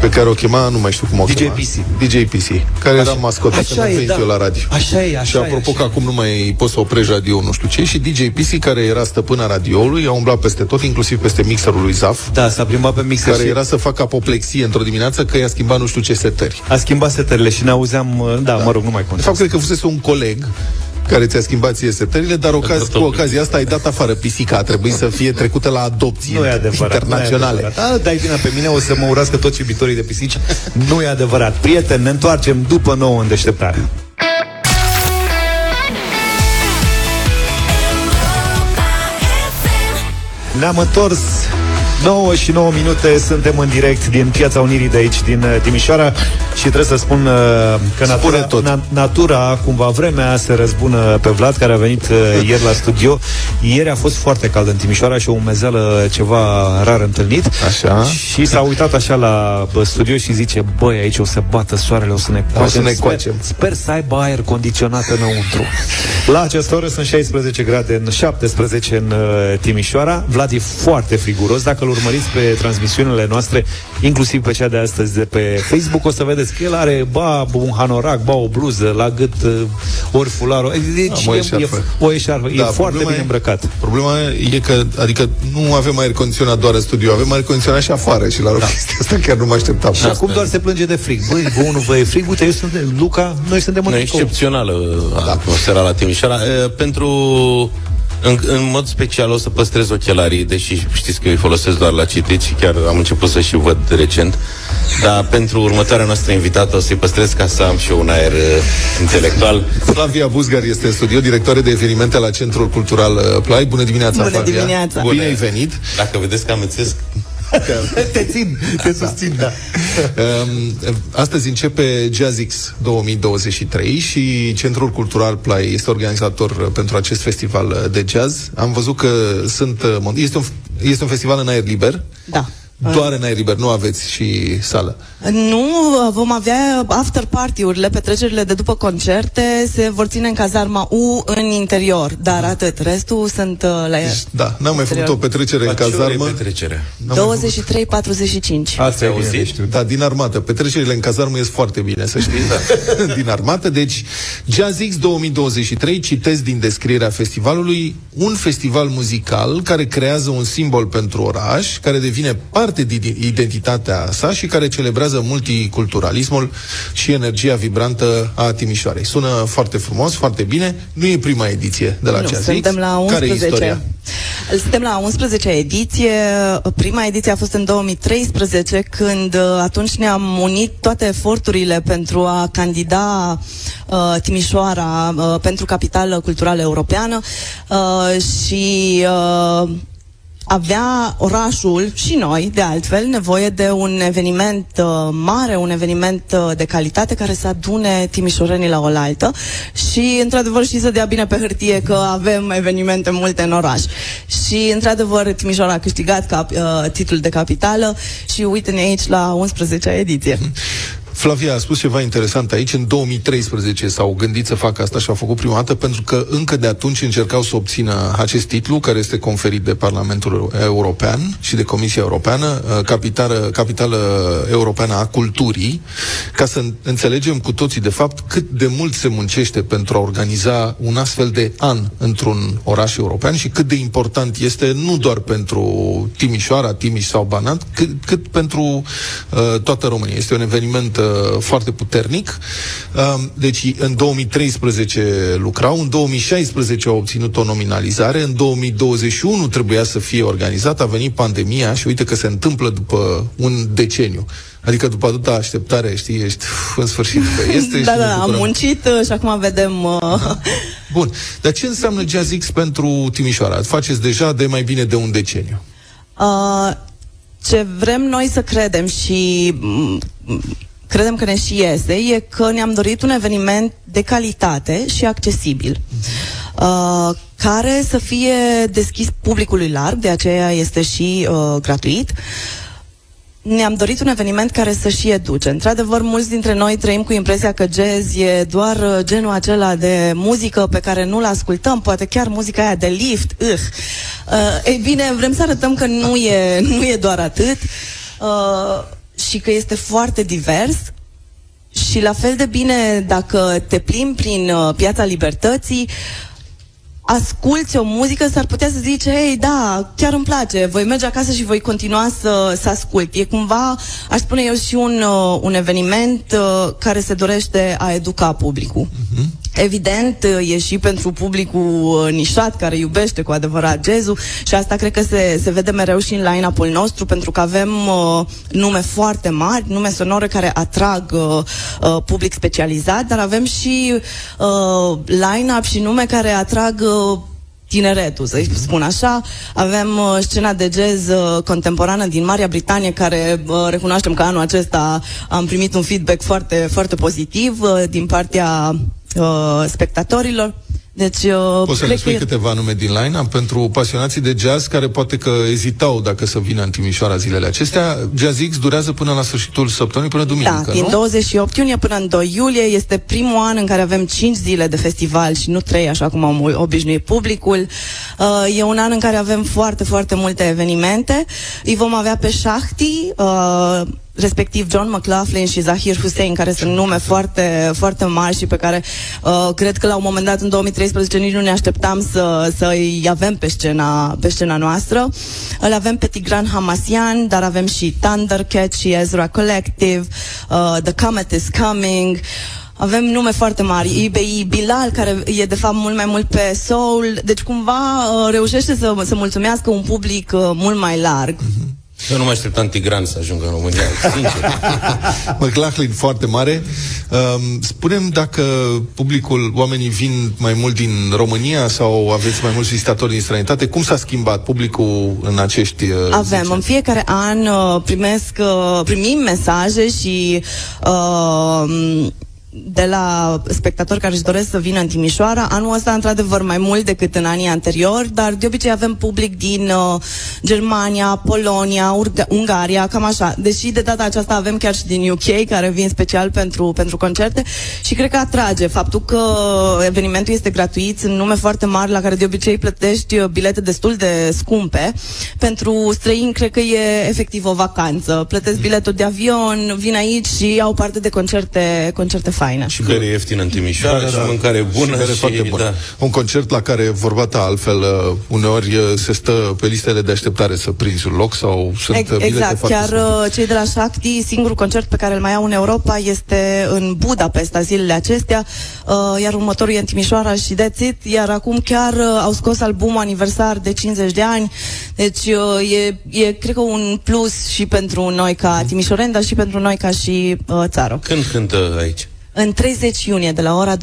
[SPEAKER 2] pe care o chema, nu mai știu cum o
[SPEAKER 1] DJ
[SPEAKER 2] chema.
[SPEAKER 1] PC.
[SPEAKER 2] DJ PC, care era mascota
[SPEAKER 1] Așa
[SPEAKER 2] când am
[SPEAKER 1] e,
[SPEAKER 2] venit
[SPEAKER 1] da.
[SPEAKER 2] eu la radio.
[SPEAKER 1] Așa e, așa
[SPEAKER 2] și apropo
[SPEAKER 1] e,
[SPEAKER 2] că acum nu mai poți să oprești radio nu știu ce, și DJ PC, care era stăpâna radioului, a umblat peste tot, inclusiv peste mixerul lui Zaf,
[SPEAKER 1] Da, s-a plimbat pe mixer
[SPEAKER 2] care
[SPEAKER 1] și
[SPEAKER 2] era să facă apoplexie într-o dimineață că i-a schimbat nu știu ce setări.
[SPEAKER 1] a schimbat setările și ne auzeam, da, mă rog, nu mai
[SPEAKER 2] De
[SPEAKER 1] contează.
[SPEAKER 2] fapt, cred că fusese un coleg care ți-a schimbat ție setările, dar ocaz, cu ocazia asta ai dat afară pisica. A trebuit să fie trecută la adopție
[SPEAKER 1] Nu e adevărat.
[SPEAKER 2] internaționale.
[SPEAKER 1] Nu e adevărat. Da, dai vina pe mine, o să mă urască toți iubitorii de pisici. Nu e adevărat. Prieteni, ne întoarcem după nouă în deșteptare. Ne-am întors 9 și 9 minute suntem în direct din Piața Unirii de aici, din uh, Timișoara și trebuie să spun uh, că natura,
[SPEAKER 2] tot.
[SPEAKER 1] na, natura, cumva vremea, se răzbună pe Vlad, care a venit uh, ieri la studio. Ieri a fost foarte cald în Timișoara și o umezeală ceva rar întâlnit.
[SPEAKER 2] Așa.
[SPEAKER 1] Și s-a uitat așa la bă, studio și zice, băi, aici o să bată soarele, o să ne coacem.
[SPEAKER 2] ne
[SPEAKER 1] Sper-
[SPEAKER 2] coacem.
[SPEAKER 1] Sper să aibă aer condiționat înăuntru. La această oră sunt 16 grade, în 17 în uh, Timișoara. Vlad e foarte friguros. Dacă îl urmăriți pe transmisiunile noastre, inclusiv pe cea de astăzi de pe Facebook, o să vedeți că el are ba un hanorac, ba o bluză, la gât, uh, ori fularul. Deci
[SPEAKER 2] Am o
[SPEAKER 1] e,
[SPEAKER 2] eșarfă.
[SPEAKER 1] e, o eșarfă.
[SPEAKER 2] Da,
[SPEAKER 1] e foarte
[SPEAKER 2] problema
[SPEAKER 1] bine
[SPEAKER 2] e-
[SPEAKER 1] îmbrăcat.
[SPEAKER 2] Problema e că, adică nu avem aer condiționat doar în studio, avem aer condiționat și afară și la da. chestia asta chiar nu mă așteptam.
[SPEAKER 1] Și acum doar se plânge de frig. Băi, vă nu vă e frig? Uite, eu sunt de Luca, noi suntem în
[SPEAKER 3] Nu,
[SPEAKER 1] tricou.
[SPEAKER 3] excepțională da. atmosfera la Timișoara. E, Pentru... În, în mod special o să păstrez ochelarii, deși știți că îi folosesc doar la citit și chiar am început să și văd recent. Dar pentru următoarea noastră invitată o să-i păstrez ca să am și eu un aer uh, intelectual.
[SPEAKER 2] Flavia Buzgar este în studio, directoare de evenimente la Centrul Cultural uh, Play. Bună dimineața,
[SPEAKER 13] Bună
[SPEAKER 2] Flavia.
[SPEAKER 13] dimineața.
[SPEAKER 2] Bine ai venit.
[SPEAKER 3] Dacă vedeți că amețesc,
[SPEAKER 1] te țin, te susțin, da.
[SPEAKER 2] Um, astăzi începe JazzX 2023 și Centrul Cultural Play este organizator uh, pentru acest festival uh, de jazz. Am văzut că sunt uh, mon- este un, este un festival în aer liber.
[SPEAKER 13] Da.
[SPEAKER 2] Doar în aer liber, nu aveți și sală.
[SPEAKER 13] Nu, vom avea after party-urile, petrecerile de după concerte, se vor ține în cazarma U în interior, dar atât. Restul sunt uh, la
[SPEAKER 2] Da, n-am mai făcut
[SPEAKER 13] Interior.
[SPEAKER 2] o petrecere în
[SPEAKER 3] la ce ore e
[SPEAKER 2] cazarmă.
[SPEAKER 3] petrecerea?
[SPEAKER 13] 23-45.
[SPEAKER 1] Asta e
[SPEAKER 2] bine
[SPEAKER 1] bine
[SPEAKER 2] de știut. Da, din armată. Petrecerile în cazarmă ies foarte bine, să știți. Da. din armată. Deci, JazzX 2023, citesc din descrierea festivalului, un festival muzical care creează un simbol pentru oraș, care devine parte din identitatea sa și care celebrează multiculturalismul și energia vibrantă a Timișoarei. Sună foarte frumos, foarte bine. Nu e prima ediție de la
[SPEAKER 13] Nu,
[SPEAKER 2] JazzX.
[SPEAKER 13] suntem la
[SPEAKER 2] Care e
[SPEAKER 13] 11.
[SPEAKER 2] istoria?
[SPEAKER 13] Suntem la 11 ediție. Prima ediție a fost în 2013, când uh, atunci ne-am unit toate eforturile pentru a candida uh, Timișoara uh, pentru capitală culturală europeană uh, și uh, avea orașul și noi, de altfel, nevoie de un eveniment uh, mare, un eveniment uh, de calitate care să adune timișorenii la oaltă și, într-adevăr, și să dea bine pe hârtie că avem evenimente multe în oraș. Și, într-adevăr, Timișoara a câștigat cap, uh, titlul de capitală și uite-ne aici la 11-a ediție.
[SPEAKER 2] Flavia a spus ceva interesant aici. În 2013 s-au gândit să facă asta și au făcut prima dată pentru că încă de atunci încercau să obțină acest titlu care este conferit de Parlamentul European și de Comisia Europeană, uh, capitală, capitală europeană a culturii, ca să în- înțelegem cu toții de fapt cât de mult se muncește pentru a organiza un astfel de an într-un oraș european și cât de important este nu doar pentru Timișoara, Timiș sau Banat, cât, cât pentru uh, toată România. Este un eveniment uh, foarte puternic. Uh, deci în 2013 lucrau, în 2016 au obținut o nominalizare, în 2021 trebuia să fie organizat, a venit pandemia și uite că se întâmplă după un deceniu. Adică după atâta așteptare, știi, ești uf, în sfârșit că este și
[SPEAKER 13] da,
[SPEAKER 2] ne
[SPEAKER 13] da, am
[SPEAKER 2] bucurăm.
[SPEAKER 13] muncit uh, și acum vedem... Uh,
[SPEAKER 2] Bun, dar ce înseamnă JazzX pentru Timișoara? Faceți deja de mai bine de un deceniu.
[SPEAKER 13] Uh, ce vrem noi să credem și mm, credem că ne și iese, e că ne-am dorit un eveniment de calitate și accesibil. Uh, care să fie deschis publicului larg, de aceea este și uh, gratuit. ne-am dorit un eveniment care să și educe. Într-adevăr, mulți dintre noi trăim cu impresia că jazz e doar uh, genul acela de muzică pe care nu-l ascultăm, poate chiar muzica aia de lift. Uh. Uh, ei bine, vrem să arătăm că nu e, nu e doar atât uh, și că este foarte divers. Și la fel de bine, dacă te plimbi prin uh, piața libertății, asculți o muzică, s-ar putea să zici, hei, da, chiar îmi place, voi merge acasă și voi continua să, să ascult. E cumva, aș spune eu, și un, uh, un eveniment uh, care se dorește a educa publicul. Uh-huh. Evident, uh, e și pentru publicul uh, nișat care iubește cu adevărat jazzul și asta cred că se, se vede mereu și în line-up-ul nostru pentru că avem uh, nume foarte mari, nume sonore care atrag uh, uh, public specializat, dar avem și uh, line-up și nume care atrag uh, tineretul, să spun așa. Avem uh, scena de jazz uh, contemporană din Marea Britanie, care uh, recunoaștem că anul acesta am primit un feedback foarte, foarte pozitiv uh, din partea uh, spectatorilor. Deci, uh,
[SPEAKER 2] Poți să ne
[SPEAKER 13] cred
[SPEAKER 2] spui
[SPEAKER 13] că-
[SPEAKER 2] câteva nume din line pentru pasionații de jazz care poate că ezitau dacă să vină în Timișoara zilele acestea. Jazz X durează până la sfârșitul săptămânii, până duminică,
[SPEAKER 13] Da, din
[SPEAKER 2] nu?
[SPEAKER 13] 28 iunie până în 2 iulie este primul an în care avem 5 zile de festival și nu 3, așa cum am obișnuit publicul. Uh, e un an în care avem foarte, foarte multe evenimente. Îi vom avea pe Shahti, uh, respectiv John McLaughlin și Zahir Hussein, care sunt nume foarte, foarte mari și pe care uh, cred că la un moment dat în 2013 nici nu ne așteptam să, să îi avem pe scena, pe scena noastră. Îl avem pe Tigran Hamasian, dar avem și Thundercat și Ezra Collective, uh, The Comet is Coming, avem nume foarte mari, IBI, Bilal, care e de fapt mult mai mult pe soul, deci cumva uh, reușește să, să mulțumească un public uh, mult mai larg.
[SPEAKER 3] Eu nu mă așteptam Tigran să ajungă în România, sincer.
[SPEAKER 2] McLaughlin foarte mare. Um, spunem dacă publicul, oamenii vin mai mult din România sau aveți mai mulți vizitatori din străinătate? Cum s-a schimbat publicul în acești uh,
[SPEAKER 13] Avem, în fiecare an uh, primesc, uh, primim mesaje și uh, de la spectatori care își doresc să vină în Timișoara. Anul ăsta, într-adevăr, mai mult decât în anii anteriori, dar de obicei avem public din uh, Germania, Polonia, Urga- Ungaria, cam așa. Deși de data aceasta avem chiar și din UK, care vin special pentru, pentru concerte și cred că atrage faptul că evenimentul este gratuit, sunt nume foarte mari la care de obicei plătești uh, bilete destul de scumpe. Pentru străini, cred că e efectiv o vacanță. Plătesc biletul de avion, vin aici și au parte de concerte, concerte faine.
[SPEAKER 3] Și bere ieftină în Timișoara
[SPEAKER 2] Da, da,
[SPEAKER 3] și
[SPEAKER 2] da.
[SPEAKER 3] mâncare bună
[SPEAKER 2] bere
[SPEAKER 3] și,
[SPEAKER 2] foarte bună.
[SPEAKER 3] da.
[SPEAKER 2] Un concert la care, vorba ta altfel, uh, uneori uh, se stă pe listele de așteptare să prinzi un loc sau sunt
[SPEAKER 13] Ex-
[SPEAKER 2] uh, bilete
[SPEAKER 13] exact,
[SPEAKER 2] foarte
[SPEAKER 13] chiar
[SPEAKER 2] scumpe.
[SPEAKER 13] uh, cei de la Shakti, singurul concert pe care îl mai au în Europa este în Budapesta zilele acestea, uh, iar următorul e în Timișoara și that's it, iar acum chiar uh, au scos albumul aniversar de 50 de ani, deci uh, e, e cred că un plus și pentru noi ca timișoreni, dar și pentru noi ca și uh, țară.
[SPEAKER 3] Când cântă aici?
[SPEAKER 13] În 30 iunie, de la ora 22.30.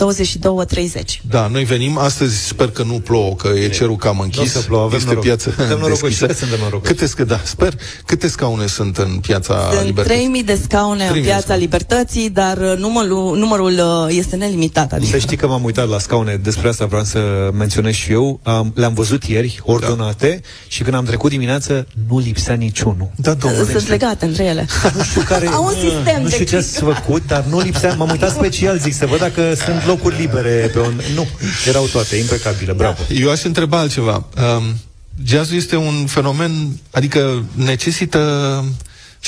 [SPEAKER 2] Da, noi venim, astăzi sper că nu plouă, că e cerul cam închis.
[SPEAKER 1] Nu o să plouă, avem
[SPEAKER 2] este
[SPEAKER 1] noroc.
[SPEAKER 2] piață
[SPEAKER 1] Suntem norocoși,
[SPEAKER 2] deschisă.
[SPEAKER 1] că suntem norocoși.
[SPEAKER 2] Câte, scă, da, sper. Câte scaune sunt în piața
[SPEAKER 13] Sunt
[SPEAKER 2] Libertății?
[SPEAKER 13] 3.000 de scaune în
[SPEAKER 2] 3.000 de
[SPEAKER 13] piața
[SPEAKER 2] scaune.
[SPEAKER 13] Libertății, dar uh, numărul, numărul uh, este nelimitat. Adică.
[SPEAKER 1] Să știi că m-am uitat la scaune, despre asta vreau să menționez și eu. Am, le-am văzut ieri, ordonate, și când am trecut dimineață, nu lipsea niciunul.
[SPEAKER 2] Da, domnule.
[SPEAKER 13] Sunt legate între ele.
[SPEAKER 1] Nu știu care...
[SPEAKER 13] Au un sistem
[SPEAKER 1] Nu
[SPEAKER 13] de
[SPEAKER 1] știu ce ați făcut, dar nu lipsea... M-am uitat special, zic, să văd dacă sunt locuri libere pe un... Nu, erau toate, impecabile, bravo.
[SPEAKER 2] Eu aș întreba altceva. Um, jazzul este un fenomen, adică necesită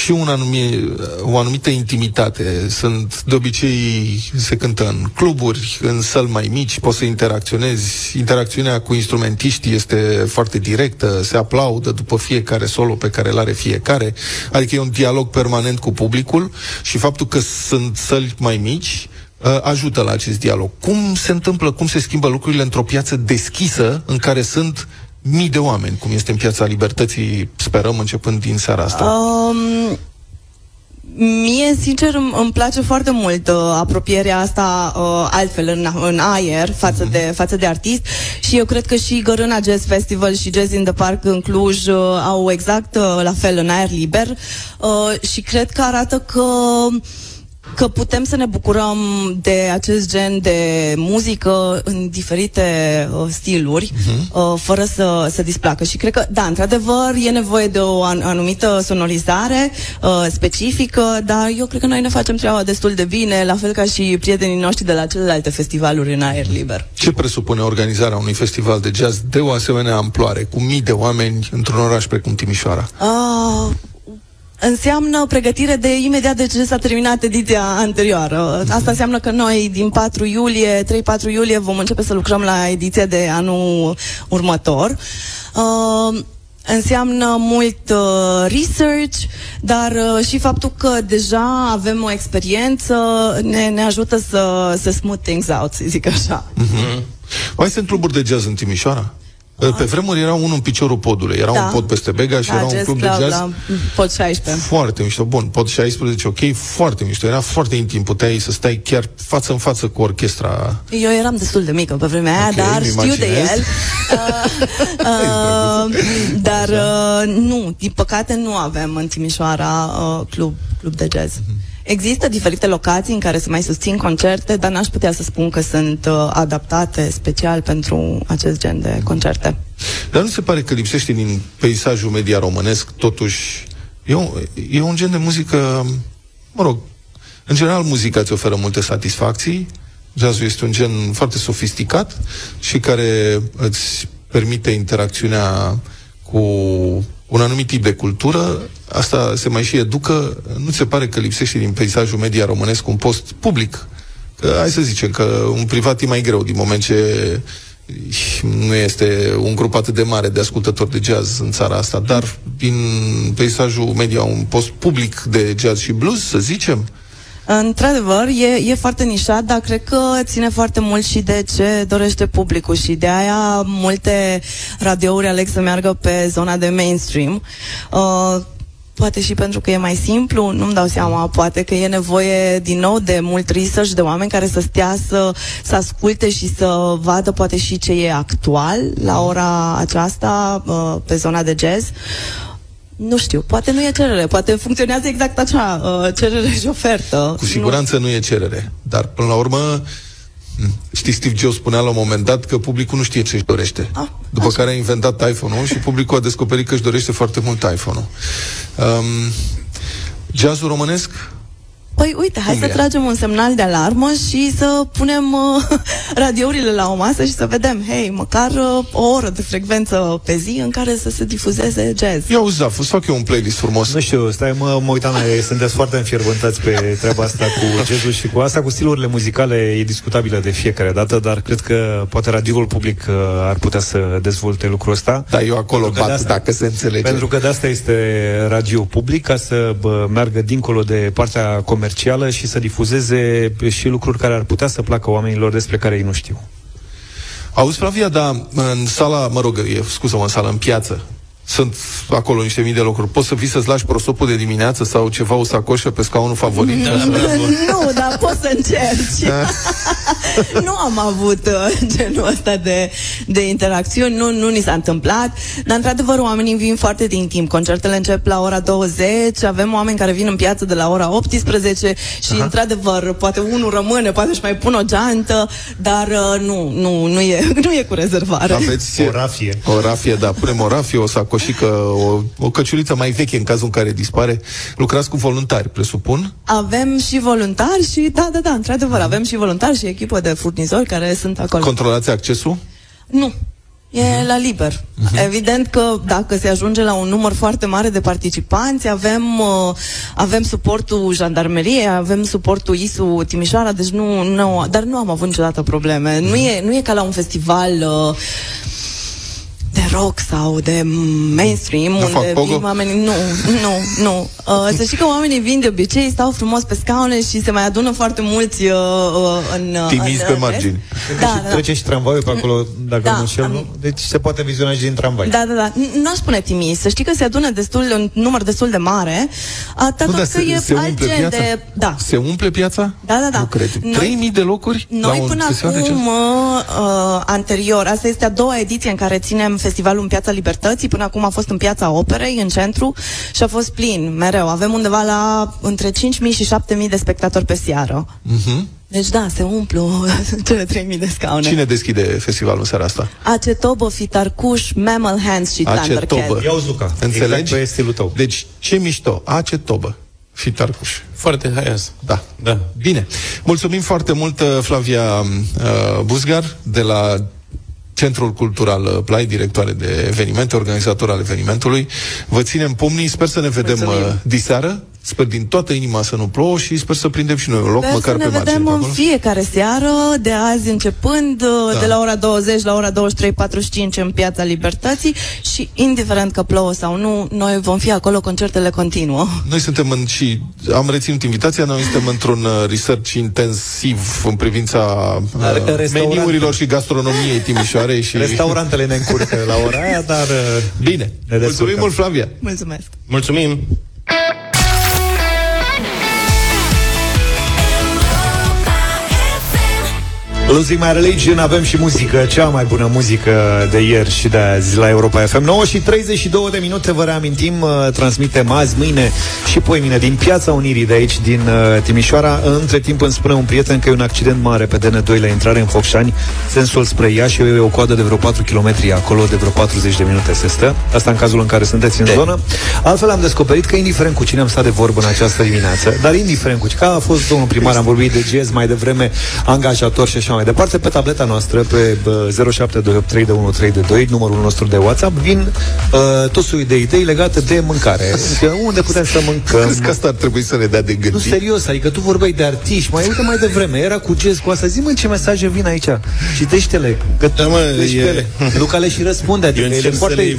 [SPEAKER 2] și un anumi, o anumită intimitate. Sunt, de obicei, se cântă în cluburi, în săli mai mici, poți să interacționezi. Interacțiunea cu instrumentiștii este foarte directă, se aplaudă după fiecare solo pe care îl are fiecare. Adică e un dialog permanent cu publicul și faptul că sunt săli mai mici, uh, ajută la acest dialog. Cum se întâmplă, cum se schimbă lucrurile într-o piață deschisă în care sunt mii de oameni, cum este în Piața Libertății, sperăm, începând din seara asta?
[SPEAKER 13] Um, mie, sincer, îmi, îmi place foarte mult uh, apropierea asta uh, altfel în, în aer față,
[SPEAKER 2] Mhm.
[SPEAKER 13] de, față de artist și eu cred că și Gărâna Jazz Festival și Jazz in the Park în Cluj uh, au exact uh, la fel în aer liber uh, și cred că arată că că putem să ne bucurăm de acest gen de muzică în diferite uh, stiluri, uh-huh. uh, fără să să displacă. Și cred că, da, într-adevăr, e nevoie de o an- anumită sonorizare uh, specifică, dar eu cred că noi ne facem treaba destul de bine, la fel ca și prietenii noștri de la celelalte festivaluri în aer liber.
[SPEAKER 2] Ce presupune organizarea unui festival de jazz de o asemenea amploare, cu mii de oameni într-un oraș precum Timișoara?
[SPEAKER 13] Uh, înseamnă pregătire de imediat de ce s-a terminat ediția anterioară. Asta înseamnă că noi din 4 iulie, 3-4 iulie vom începe să lucrăm la ediția de anul următor. Uh, înseamnă mult uh, research, dar uh, și faptul că deja avem o experiență ne, ne ajută să, să smooth things out, să zic așa.
[SPEAKER 2] Mm-hmm. Mai sunt cluburi de jazz în Timișoara? Pe vremuri era unul în piciorul podului. Era
[SPEAKER 13] Da.
[SPEAKER 2] un pod peste Bega și
[SPEAKER 13] Da,
[SPEAKER 2] era un
[SPEAKER 13] jazz
[SPEAKER 2] club de
[SPEAKER 13] club
[SPEAKER 2] jazz
[SPEAKER 13] la pod 16.
[SPEAKER 2] foarte mișto. Bun, pod 16, ok, foarte mișto. Era foarte intim. Puteai să stai chiar față în față cu orchestra.
[SPEAKER 13] Eu eram destul de mică pe vremea aia,
[SPEAKER 2] Ok,
[SPEAKER 13] dar
[SPEAKER 2] îmi
[SPEAKER 13] știu de
[SPEAKER 2] imaginez.
[SPEAKER 13] el. Uh, uh, dar uh, nu, din păcate nu avem în Timișoara uh, club, club de jazz. Există diferite locații în care se mai susțin concerte, dar n-aș putea să spun că sunt uh, adaptate special pentru acest gen de concerte.
[SPEAKER 2] Dar nu se pare că lipsește din peisajul media românesc, totuși, e un, e un gen de muzică, mă rog, în general muzica ți oferă multe satisfacții, jazzul este un gen foarte sofisticat și care îți permite interacțiunea cu un anumit tip de cultură, asta se mai și educă, nu ți se pare că lipsește din peisajul media românesc un post public? Că, hai să zicem că un privat e mai greu din moment ce nu este un grup atât de mare de ascultători de jazz în țara asta, dar din peisajul media un post public de jazz și blues, să zicem,
[SPEAKER 13] Într-adevăr, e, e foarte nișat, dar cred că ține foarte mult și de ce dorește publicul și de aia multe radiouri aleg să meargă pe zona de mainstream. Uh, poate și pentru că e mai simplu, nu-mi dau seama, poate că e nevoie din nou de mult research, de oameni care să stea să, să asculte și să vadă poate și ce e actual la ora aceasta uh, pe zona de jazz. Nu știu, poate nu e cerere, poate funcționează exact așa, uh, cerere și ofertă.
[SPEAKER 2] cu siguranță nu, e cerere. Dar, până la urmă, m, știi, Steve Jobs spunea la un moment dat că publicul nu știe ce-și dorește.
[SPEAKER 13] Ah,
[SPEAKER 2] După care a inventat iPhone-ul și publicul a descoperit că își dorește foarte mult iPhone-ul. Um, jazzul românesc
[SPEAKER 13] Păi uite, hai
[SPEAKER 2] Cum
[SPEAKER 13] să
[SPEAKER 2] e?
[SPEAKER 13] tragem un semnal de alarmă și să punem uh, radiourile la o masă și să vedem, hei, măcar uh, o oră de frecvență pe zi în care să se difuzeze jazz.
[SPEAKER 2] Ia auzi, Zaf, îți fac eu un playlist frumos.
[SPEAKER 1] Nu știu, stai, mă, mă uitam la ei, sunteți foarte înfierbântați pe treaba asta cu jazzul și cu asta, cu stilurile muzicale, e discutabilă de fiecare dată, dar cred că poate radioul public uh, ar putea să dezvolte lucrul ăsta.
[SPEAKER 2] Da, eu acolo
[SPEAKER 1] Pentru că
[SPEAKER 2] bat,
[SPEAKER 1] de asta-
[SPEAKER 2] dacă se înțelege.
[SPEAKER 1] Pentru că de asta este radio public, ca să bă, meargă dincolo de partea comercială și să difuzeze și lucruri care ar putea să placă oamenilor despre care ei nu știu.
[SPEAKER 2] Auzi, Flavia, dar în sala, mă rog, e, scuză-mă, în sală, în piață, sunt acolo niște mii de locuri. Poți să vii să-ți lași prosopul de dimineață sau ceva, o sacoșă pe scaunul favorit?
[SPEAKER 13] nu, dar poți să încerci. nu am avut uh, genul ăsta de, de interacțiuni, nu, nu ni s-a întâmplat, dar într-adevăr oamenii vin foarte din timp. Concertele încep la ora 20, avem oameni care vin în piață de la ora 18 și
[SPEAKER 2] Aha.
[SPEAKER 13] într-adevăr poate unul rămâne, poate își mai pun o geantă, dar uh, nu, nu, nu, e, nu e cu rezervare.
[SPEAKER 2] Aveți
[SPEAKER 1] O rafie.
[SPEAKER 2] O rafie, da, punem o rafie, o sacoșică, o, o căciuliță mai veche în cazul în care dispare. Lucrați cu voluntari, presupun?
[SPEAKER 13] Avem și voluntari și, da, da, da, într-adevăr, avem și voluntari și echipă de furnizori care sunt acolo.
[SPEAKER 2] Controlați accesul?
[SPEAKER 13] Nu. E la liber. Evident că dacă se ajunge la un număr foarte mare de participanți, avem, uh, avem suportul jandarmeriei, avem suportul ISU Timișoara, deci nu, nu, dar nu am avut niciodată probleme. Nu, e, nu e ca la un festival uh, de rock sau de mainstream,
[SPEAKER 2] Nu fac
[SPEAKER 13] unde
[SPEAKER 2] pogo?
[SPEAKER 13] vin oamenii... Nu, nu, nu. Uh, să știi că oamenii vin de obicei, stau frumos pe scaune și se mai adună foarte mulți uh, uh, în... uh,
[SPEAKER 2] Timizi
[SPEAKER 13] în,
[SPEAKER 2] pe
[SPEAKER 13] în
[SPEAKER 2] margini.
[SPEAKER 13] rest. Da, da, da.
[SPEAKER 1] Trece și tramvaiul pe acolo, dacă
[SPEAKER 13] Da,
[SPEAKER 1] nu înșel,
[SPEAKER 13] am-
[SPEAKER 1] nu? Deci se poate viziona și din tramvai.
[SPEAKER 13] Da, da, da. N- Nu aș spune timizi. Să știi că se adună destul, un număr destul de mare, atât
[SPEAKER 2] Nu, dar
[SPEAKER 13] că e
[SPEAKER 2] se
[SPEAKER 13] alt
[SPEAKER 2] umple
[SPEAKER 13] gen
[SPEAKER 2] piața?
[SPEAKER 13] de... Da.
[SPEAKER 2] Se umple piața?
[SPEAKER 13] Da, da, da.
[SPEAKER 2] Nu cred.
[SPEAKER 13] Noi-
[SPEAKER 2] 3.000 de locuri?
[SPEAKER 13] Noi
[SPEAKER 2] la un
[SPEAKER 13] până
[SPEAKER 2] festival de
[SPEAKER 13] acum,
[SPEAKER 2] jazz?
[SPEAKER 13] uh, anterior, asta este a doua ediție în care ținem festival festivalul în Piața Libertății, până acum a fost în Piața Operei, în centru, și a fost plin, mereu. Avem undeva la între 5.000 și 7.000 de spectatori pe seară.
[SPEAKER 2] Mhm.
[SPEAKER 13] Deci da, se umplu cele 3.000 de scaune.
[SPEAKER 2] Cine deschide festivalul în seara asta?
[SPEAKER 13] Acetobă, Fitarcuș, Mammal Hands și
[SPEAKER 2] Acetobă.
[SPEAKER 13] Thundercat.
[SPEAKER 1] Iau Zuca.
[SPEAKER 2] Înțelegi?
[SPEAKER 1] Exact pe stilul tău.
[SPEAKER 2] Deci, ce mișto. Acetobă. Și tarcuș.
[SPEAKER 3] Foarte haias.
[SPEAKER 2] Da.
[SPEAKER 3] Da.
[SPEAKER 2] Bine. Mulțumim foarte mult, uh, Flavia uh, Buzgar, de la Centrul Cultural uh, Play, directoare de evenimente, organizator al evenimentului. Vă ținem pumnii, sper să ne vedem uh, diseară, sper din toată inima să nu plouă și sper să prindem și noi un loc,
[SPEAKER 13] Sper
[SPEAKER 2] măcar
[SPEAKER 13] să ne
[SPEAKER 2] pe margine.
[SPEAKER 13] vedem
[SPEAKER 2] pe
[SPEAKER 13] în
[SPEAKER 2] acolo.
[SPEAKER 13] fiecare seară, de azi începând, da. de la ora 20 la ora 23.45 în Piața Libertății și indiferent că plouă sau nu, noi vom fi acolo, concertele continuă.
[SPEAKER 2] Noi suntem în, și am reținut invitația, noi suntem într-un uh, research intensiv în privința uh,
[SPEAKER 1] Are- restaurante.
[SPEAKER 2] meniurilor și gastronomiei Timișoarei și...
[SPEAKER 1] Restaurantele ne încurcă la ora aia, dar... uh,
[SPEAKER 2] Bine,
[SPEAKER 1] Ne
[SPEAKER 2] mulțumim
[SPEAKER 1] descurcăm.
[SPEAKER 2] mult, Flavia!
[SPEAKER 13] Mulțumesc!
[SPEAKER 3] Mulțumim!
[SPEAKER 1] Losing My Religion, avem și muzică, cea mai bună muzică de ieri și de azi la Europa FM. 9 și 32 de minute, vă reamintim, uh, transmitem azi, mâine și poi mine din Piața Unirii de aici, din uh, Timișoara. Între timp îmi spune un prieten că e un accident mare pe DN2 la intrare în Focșani, sensul spre Iași, e o coadă de vreo 4 km acolo, de vreo 40 de minute se stă. Asta în cazul în care sunteți în zonă. Altfel am descoperit că indiferent cu cine am stat de vorbă în această dimineață, dar indiferent cu cine, că a fost domnul primar, am vorbit de GEZ mai devreme, angajator și așa mai departe, pe tableta noastră, pe bă, 07283132, numărul nostru de WhatsApp, vin uh, tot soiul de idei legate de mâncare. Adică unde putem să mâncăm?
[SPEAKER 2] Crezi că asta ar trebui să ne dea de
[SPEAKER 1] Nu,
[SPEAKER 2] gândit?
[SPEAKER 1] serios, adică tu vorbeai de artiști, mai uite mai devreme, era cu jazz cu asta, zi mă ce mesaje vin aici, citește-le, că
[SPEAKER 3] Da, mă,
[SPEAKER 1] deci
[SPEAKER 3] e-
[SPEAKER 1] pe ele. Luca le și răspunde, adică
[SPEAKER 3] Eu
[SPEAKER 1] el e
[SPEAKER 3] încerc să
[SPEAKER 1] foarte...
[SPEAKER 3] le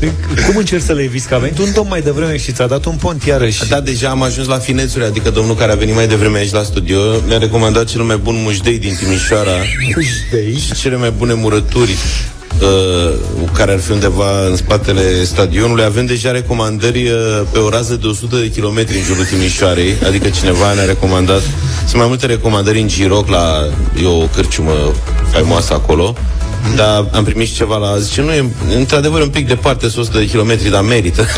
[SPEAKER 3] evit.
[SPEAKER 1] Cum încerci să le eviți? Că a venit un domn mai devreme și ți-a dat un pont iarăși.
[SPEAKER 3] Da, deja am ajuns la finețuri, adică domnul care a venit mai devreme aici la studio mi-a recomandat cel mai bun mușdei din Timișoara
[SPEAKER 1] Mușdei?
[SPEAKER 3] și cele mai bune murături uh, care ar fi undeva în spatele stadionului. Avem deja recomandări uh, pe o rază de 100 de kilometri în jurul Timișoarei, adică cineva ne-a recomandat. Sunt mai multe recomandări în Giroc, la e o cârciumă faimoasă acolo. Dar am primit și ceva la zice, nu e într-adevăr un pic departe, 100 de kilometri, dar merită.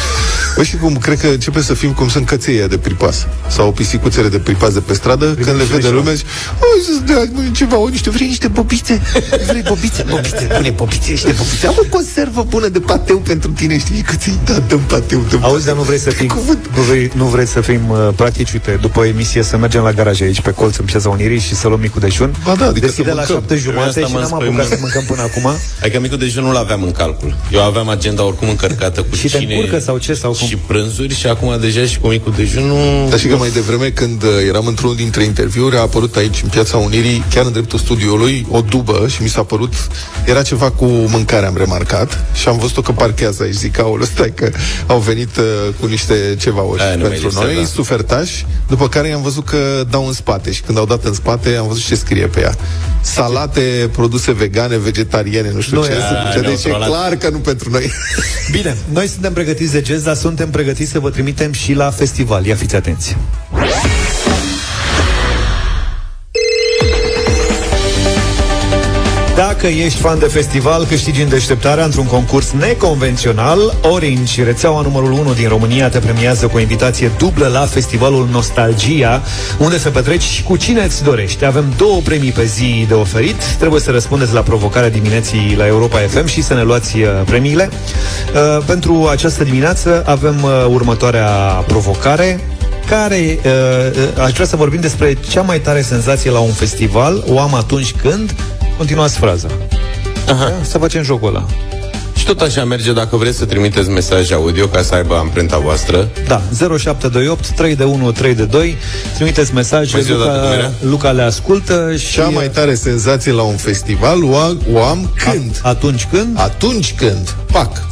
[SPEAKER 2] Păi și cum, cred că începe să fim cum sunt căței de pripas Sau pisicuțele de pripas de pe stradă? Când le vede lumea zice Oi, să-ți dea mă, ceva, o, niște, vrei niște bobițe? Vrei bobițe, bobițe, pune bobițe, niște bobițe. Am o conservă bună de pateu pentru tine Știi, căței, da, dăm pateu dăm
[SPEAKER 1] Auzi, dar nu vrei să fim, nu vrei, nu vrei să fim uh, practici, uite, după emisie să mergem la garaj aici pe colț în Piața Unirii și să luăm micul dejun.
[SPEAKER 2] Ba da, adică
[SPEAKER 1] Deschide
[SPEAKER 2] să
[SPEAKER 1] la
[SPEAKER 2] mâncăm.
[SPEAKER 1] șapte jumate
[SPEAKER 3] Asta
[SPEAKER 1] și
[SPEAKER 3] mă
[SPEAKER 1] n-am apucat să
[SPEAKER 3] înspăimânt.
[SPEAKER 1] mâncăm până acum.
[SPEAKER 3] Adică micul dejun nu l-aveam în calcul. Eu aveam agenda oricum încărcată cu
[SPEAKER 1] Și te
[SPEAKER 3] cine
[SPEAKER 1] încurcă sau ce? Sau cum?
[SPEAKER 3] și prânzuri și acum deja și cu micul dejun nu...
[SPEAKER 2] Dar și că mai devreme, când uh, eram într-unul dintre interviuri, a apărut aici, în Piața Unirii, chiar în dreptul studioului, o dubă și mi s-a părut, era ceva cu mâncare, am remarcat, și am văzut-o că parchează aici. Zic, aoleu, stai că au venit uh, cu niște ceva ori
[SPEAKER 3] Aia nu mai
[SPEAKER 2] pentru
[SPEAKER 3] lipsea,
[SPEAKER 2] noi,
[SPEAKER 3] da.
[SPEAKER 2] sufertași, după care i-am văzut că dau în spate și când au dat în spate, am văzut ce scrie pe ea. Salate, produse vegane, vegetariene, nu știu
[SPEAKER 1] Nu,
[SPEAKER 2] ce.
[SPEAKER 1] e-
[SPEAKER 2] ce deci e
[SPEAKER 3] neutralat.
[SPEAKER 2] clar că nu pentru noi.
[SPEAKER 1] Bine, noi suntem pregătiți de jazz, dar suntem pregătiți să vă trimitem și la festival. Ia fiți atenți! Dacă ești fan de festival, câștigi în deșteptarea într-un concurs neconvențional. Orange, rețeaua numărul 1 din România, te premiază cu o invitație dublă la festivalul Nostalgia, unde să petreci și cu cine îți dorești. Avem două premii pe zi de oferit. Trebuie să răspundeți la provocarea dimineții la Europa FM și să ne luați uh, premiile. Uh, pentru această dimineață avem uh, următoarea provocare care uh, uh, aș vrea să vorbim despre cea mai tare senzație la un festival o am atunci când continuați fraza.
[SPEAKER 3] Aha.
[SPEAKER 1] Să facem jocul ăla.
[SPEAKER 3] Și tot așa merge dacă vreți să trimiteți mesaj audio ca să aibă amprenta voastră.
[SPEAKER 1] Da, 0728 3 de 1 3 de 2 Trimiteți mesaje,
[SPEAKER 3] Mai zi o dată cum
[SPEAKER 1] Luca,
[SPEAKER 3] era?
[SPEAKER 1] Luca le ascultă și
[SPEAKER 2] Cea mai tare senzație la un festival o, am- o am când?
[SPEAKER 1] atunci când
[SPEAKER 2] Atunci când, pac,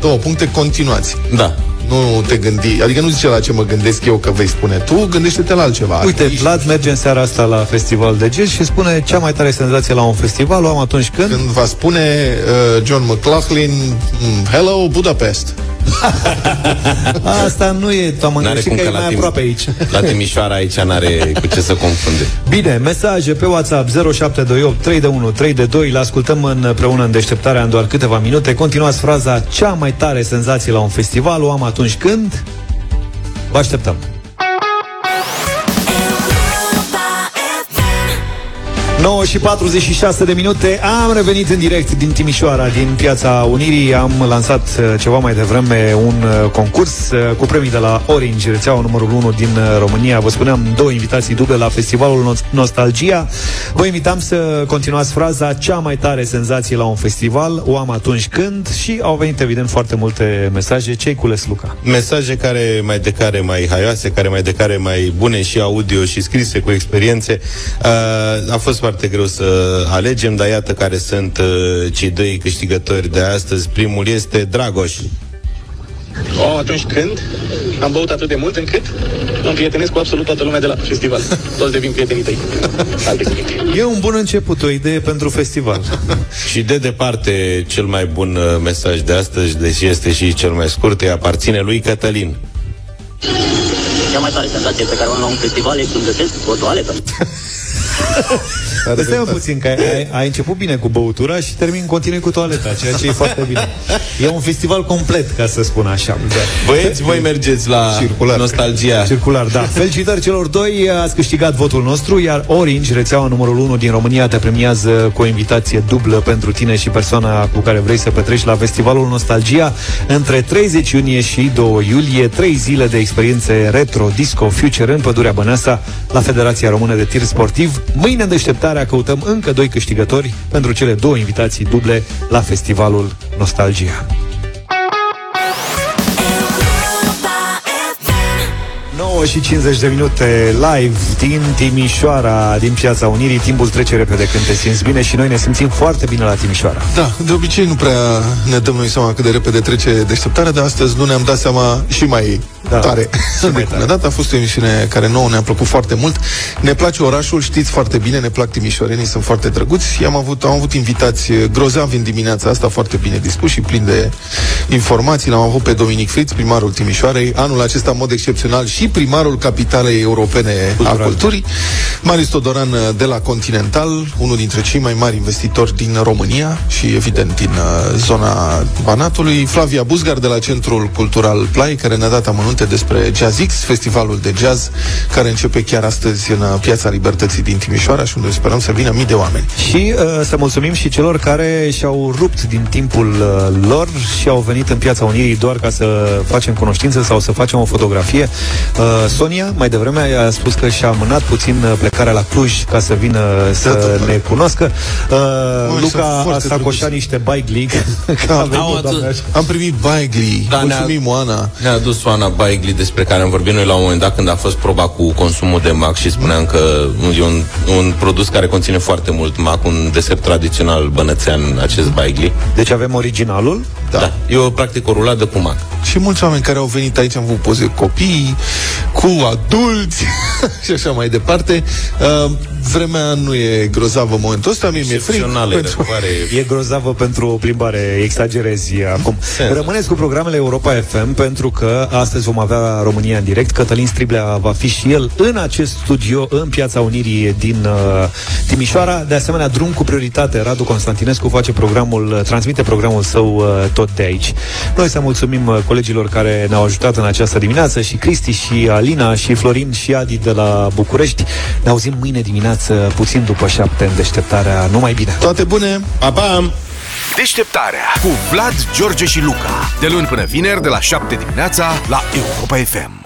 [SPEAKER 2] două puncte, continuați.
[SPEAKER 3] Da.
[SPEAKER 2] Nu te gândi, adică nu zice la ce mă gândesc eu că vei spune tu, gândește-te la altceva.
[SPEAKER 1] Uite,
[SPEAKER 2] Artiști,
[SPEAKER 1] Vlad merge în seara asta la festival de jazz și spune cea mai tare senzație la un festival o am atunci când...
[SPEAKER 2] Când va spune uh, John McLaughlin, mm, Hello Budapest.
[SPEAKER 1] Asta nu e, tu am
[SPEAKER 3] N-are
[SPEAKER 1] greșit
[SPEAKER 3] cum
[SPEAKER 1] că
[SPEAKER 3] că
[SPEAKER 1] e
[SPEAKER 3] la,
[SPEAKER 1] mai
[SPEAKER 3] Tim-
[SPEAKER 1] aproape aici.
[SPEAKER 3] la Timișoara aici n-are cu ce să confunde.
[SPEAKER 1] Bine, mesaje pe WhatsApp 0728 3 de 1 3 de 2 Le ascultăm împreună în deșteptarea în doar câteva minute. Continuați fraza Cea mai tare senzație la un festival. O am atunci când? Vă așteptăm 9 și 46 de minute. Am revenit în direct din Timișoara Din Piața Unirii. Am lansat uh, ceva mai devreme un uh, concurs uh, Cu premii de la Orange Rețeaua numărul 1 din uh, România. Vă spuneam două invitații duble la festivalul Nos- Nostalgia. Vă invitam să continuați fraza Cea mai tare senzație la un festival O am atunci când Și au venit evident foarte multe mesaje. Ce-ai cules, Luca?
[SPEAKER 3] Mesaje care mai de care mai haioase, care mai de care mai bune și audio și scrise cu experiențe. Uh, a fost foarte greu să alegem, dar iată care sunt uh, cei doi câștigători de astăzi. Primul este Dragoș.
[SPEAKER 14] Oh, atunci când am băut atât de mult încât îmi prietenesc cu absolut toată lumea de la festival. Toți devin prietenii tăi. Alte cuvinte.
[SPEAKER 1] E un bun început, o idee pentru festival
[SPEAKER 3] Și de departe, cel mai bun uh, mesaj de astăzi, deși este și cel mai scurt, îi aparține lui Cătălin.
[SPEAKER 15] Cea mai tare senzație pe care o am la un festival e când găsesc o toaletă.
[SPEAKER 1] Stai mă puțin, că ai, ai început bine cu băutura și termin continui cu toaleta, ceea ce e foarte bine. E un festival complet, ca să spun așa.
[SPEAKER 3] Băieți, voi mergeți la
[SPEAKER 1] Circular.
[SPEAKER 3] Nostalgia.
[SPEAKER 1] Circular, da. Felicitări celor doi, ați câștigat votul nostru, iar Orange, rețeaua numărul 1 din România, te premiază cu o invitație dublă pentru tine și persoana cu care vrei să petreci la festivalul Nostalgia între 30 iunie și 2 iulie, trei zile de experiențe retro, disco, future în Pădurea Băneasa, la Federația Română de Tir Sportiv. Mâine în deșteptarea căutăm încă doi câștigători pentru cele două invitații duble la festivalul Nostalgia. 9 și 50 de minute live din Timișoara, din Piața Unirii. Timpul trece repede când te simți bine și noi ne simțim foarte bine la Timișoara.
[SPEAKER 2] Da, de obicei nu prea ne dăm noi seama cât de repede trece deșteptarea, dar astăzi nu ne-am dat seama și mai da, tare. Și mai tare. Dat. A fost o emisiune care nouă ne-a plăcut foarte mult. Ne place orașul, știți foarte bine, ne plac timișorenii, sunt foarte drăguți. Am avut, am avut invitați grozavi în dimineața asta, foarte bine dispuși și plini de informații. L-am avut pe Dominic Fritz, primarul Timișoarei, anul acesta în mod excepțional și primarul capitalei europene Cultural. a culturii. Marius Todoran de la Continental, unul dintre cei mai mari investitori din România și evident din uh, zona Banatului. Flavia Buzgar de la Centrul Cultural Play, care ne-a dat amănunte despre Jazz X, festivalul de jazz, care începe chiar astăzi în uh, Piața Libertății din Timișoara și unde sperăm să vină mii de oameni.
[SPEAKER 1] Și uh, să mulțumim și celor care și-au rupt din timpul uh, lor și au venit în Piața Unirii doar ca să facem cunoștință sau să facem o fotografie. Uh, Sonia, mai devreme, a spus că și-a amânat puțin uh, plecarea la Cluj ca să vină să ne cunoască. Uh,
[SPEAKER 2] Măi,
[SPEAKER 1] Luca
[SPEAKER 2] sunt foarte
[SPEAKER 1] a sacoșat niște bike league.
[SPEAKER 2] Am, am primit Baigli.
[SPEAKER 3] Da, ne-a-
[SPEAKER 2] Mulțumim, Oana.
[SPEAKER 3] Ne-a adus Oana Baigli, despre care am vorbit noi la un moment dat când a fost proba cu consumul de mac și spuneam că e un, un produs care conține foarte mult mac, un desert tradițional bănățean, acest Baigli.
[SPEAKER 1] Deci avem originalul?
[SPEAKER 3] Da. da. E o, practic o ruladă cu mac.
[SPEAKER 2] Și mulți oameni care au venit aici, am avut poze cu copii, cu adulți și așa mai departe. Uh, vremea nu e grozavă în momentul ăsta, mie mi-e frig. pentru-
[SPEAKER 1] E grozavă pentru o plimbare, exagerezi acum.
[SPEAKER 2] Sens.
[SPEAKER 1] Rămâneți cu programele Europa FM pentru că astăzi vom avea România în direct. Cătălin Striblea va fi și el în acest studio în Piața Unirii din uh, Timișoara. De asemenea, drum cu prioritate. Radu Constantinescu face programul, uh, transmite programul său uh, tot de aici. Noi să mulțumim uh, colegilor care ne-au ajutat în această dimineață și Cristi și Alina și Florin și Adi de la București. Ne auzim mâine dimineață puțin după șapte în deșteptarea. Numai bine!
[SPEAKER 2] Toate bune!
[SPEAKER 3] Pa, pa!
[SPEAKER 11] Deșteptarea cu Vlad, George și Luca. De luni până vineri, de la 7 dimineața, la Europa FM.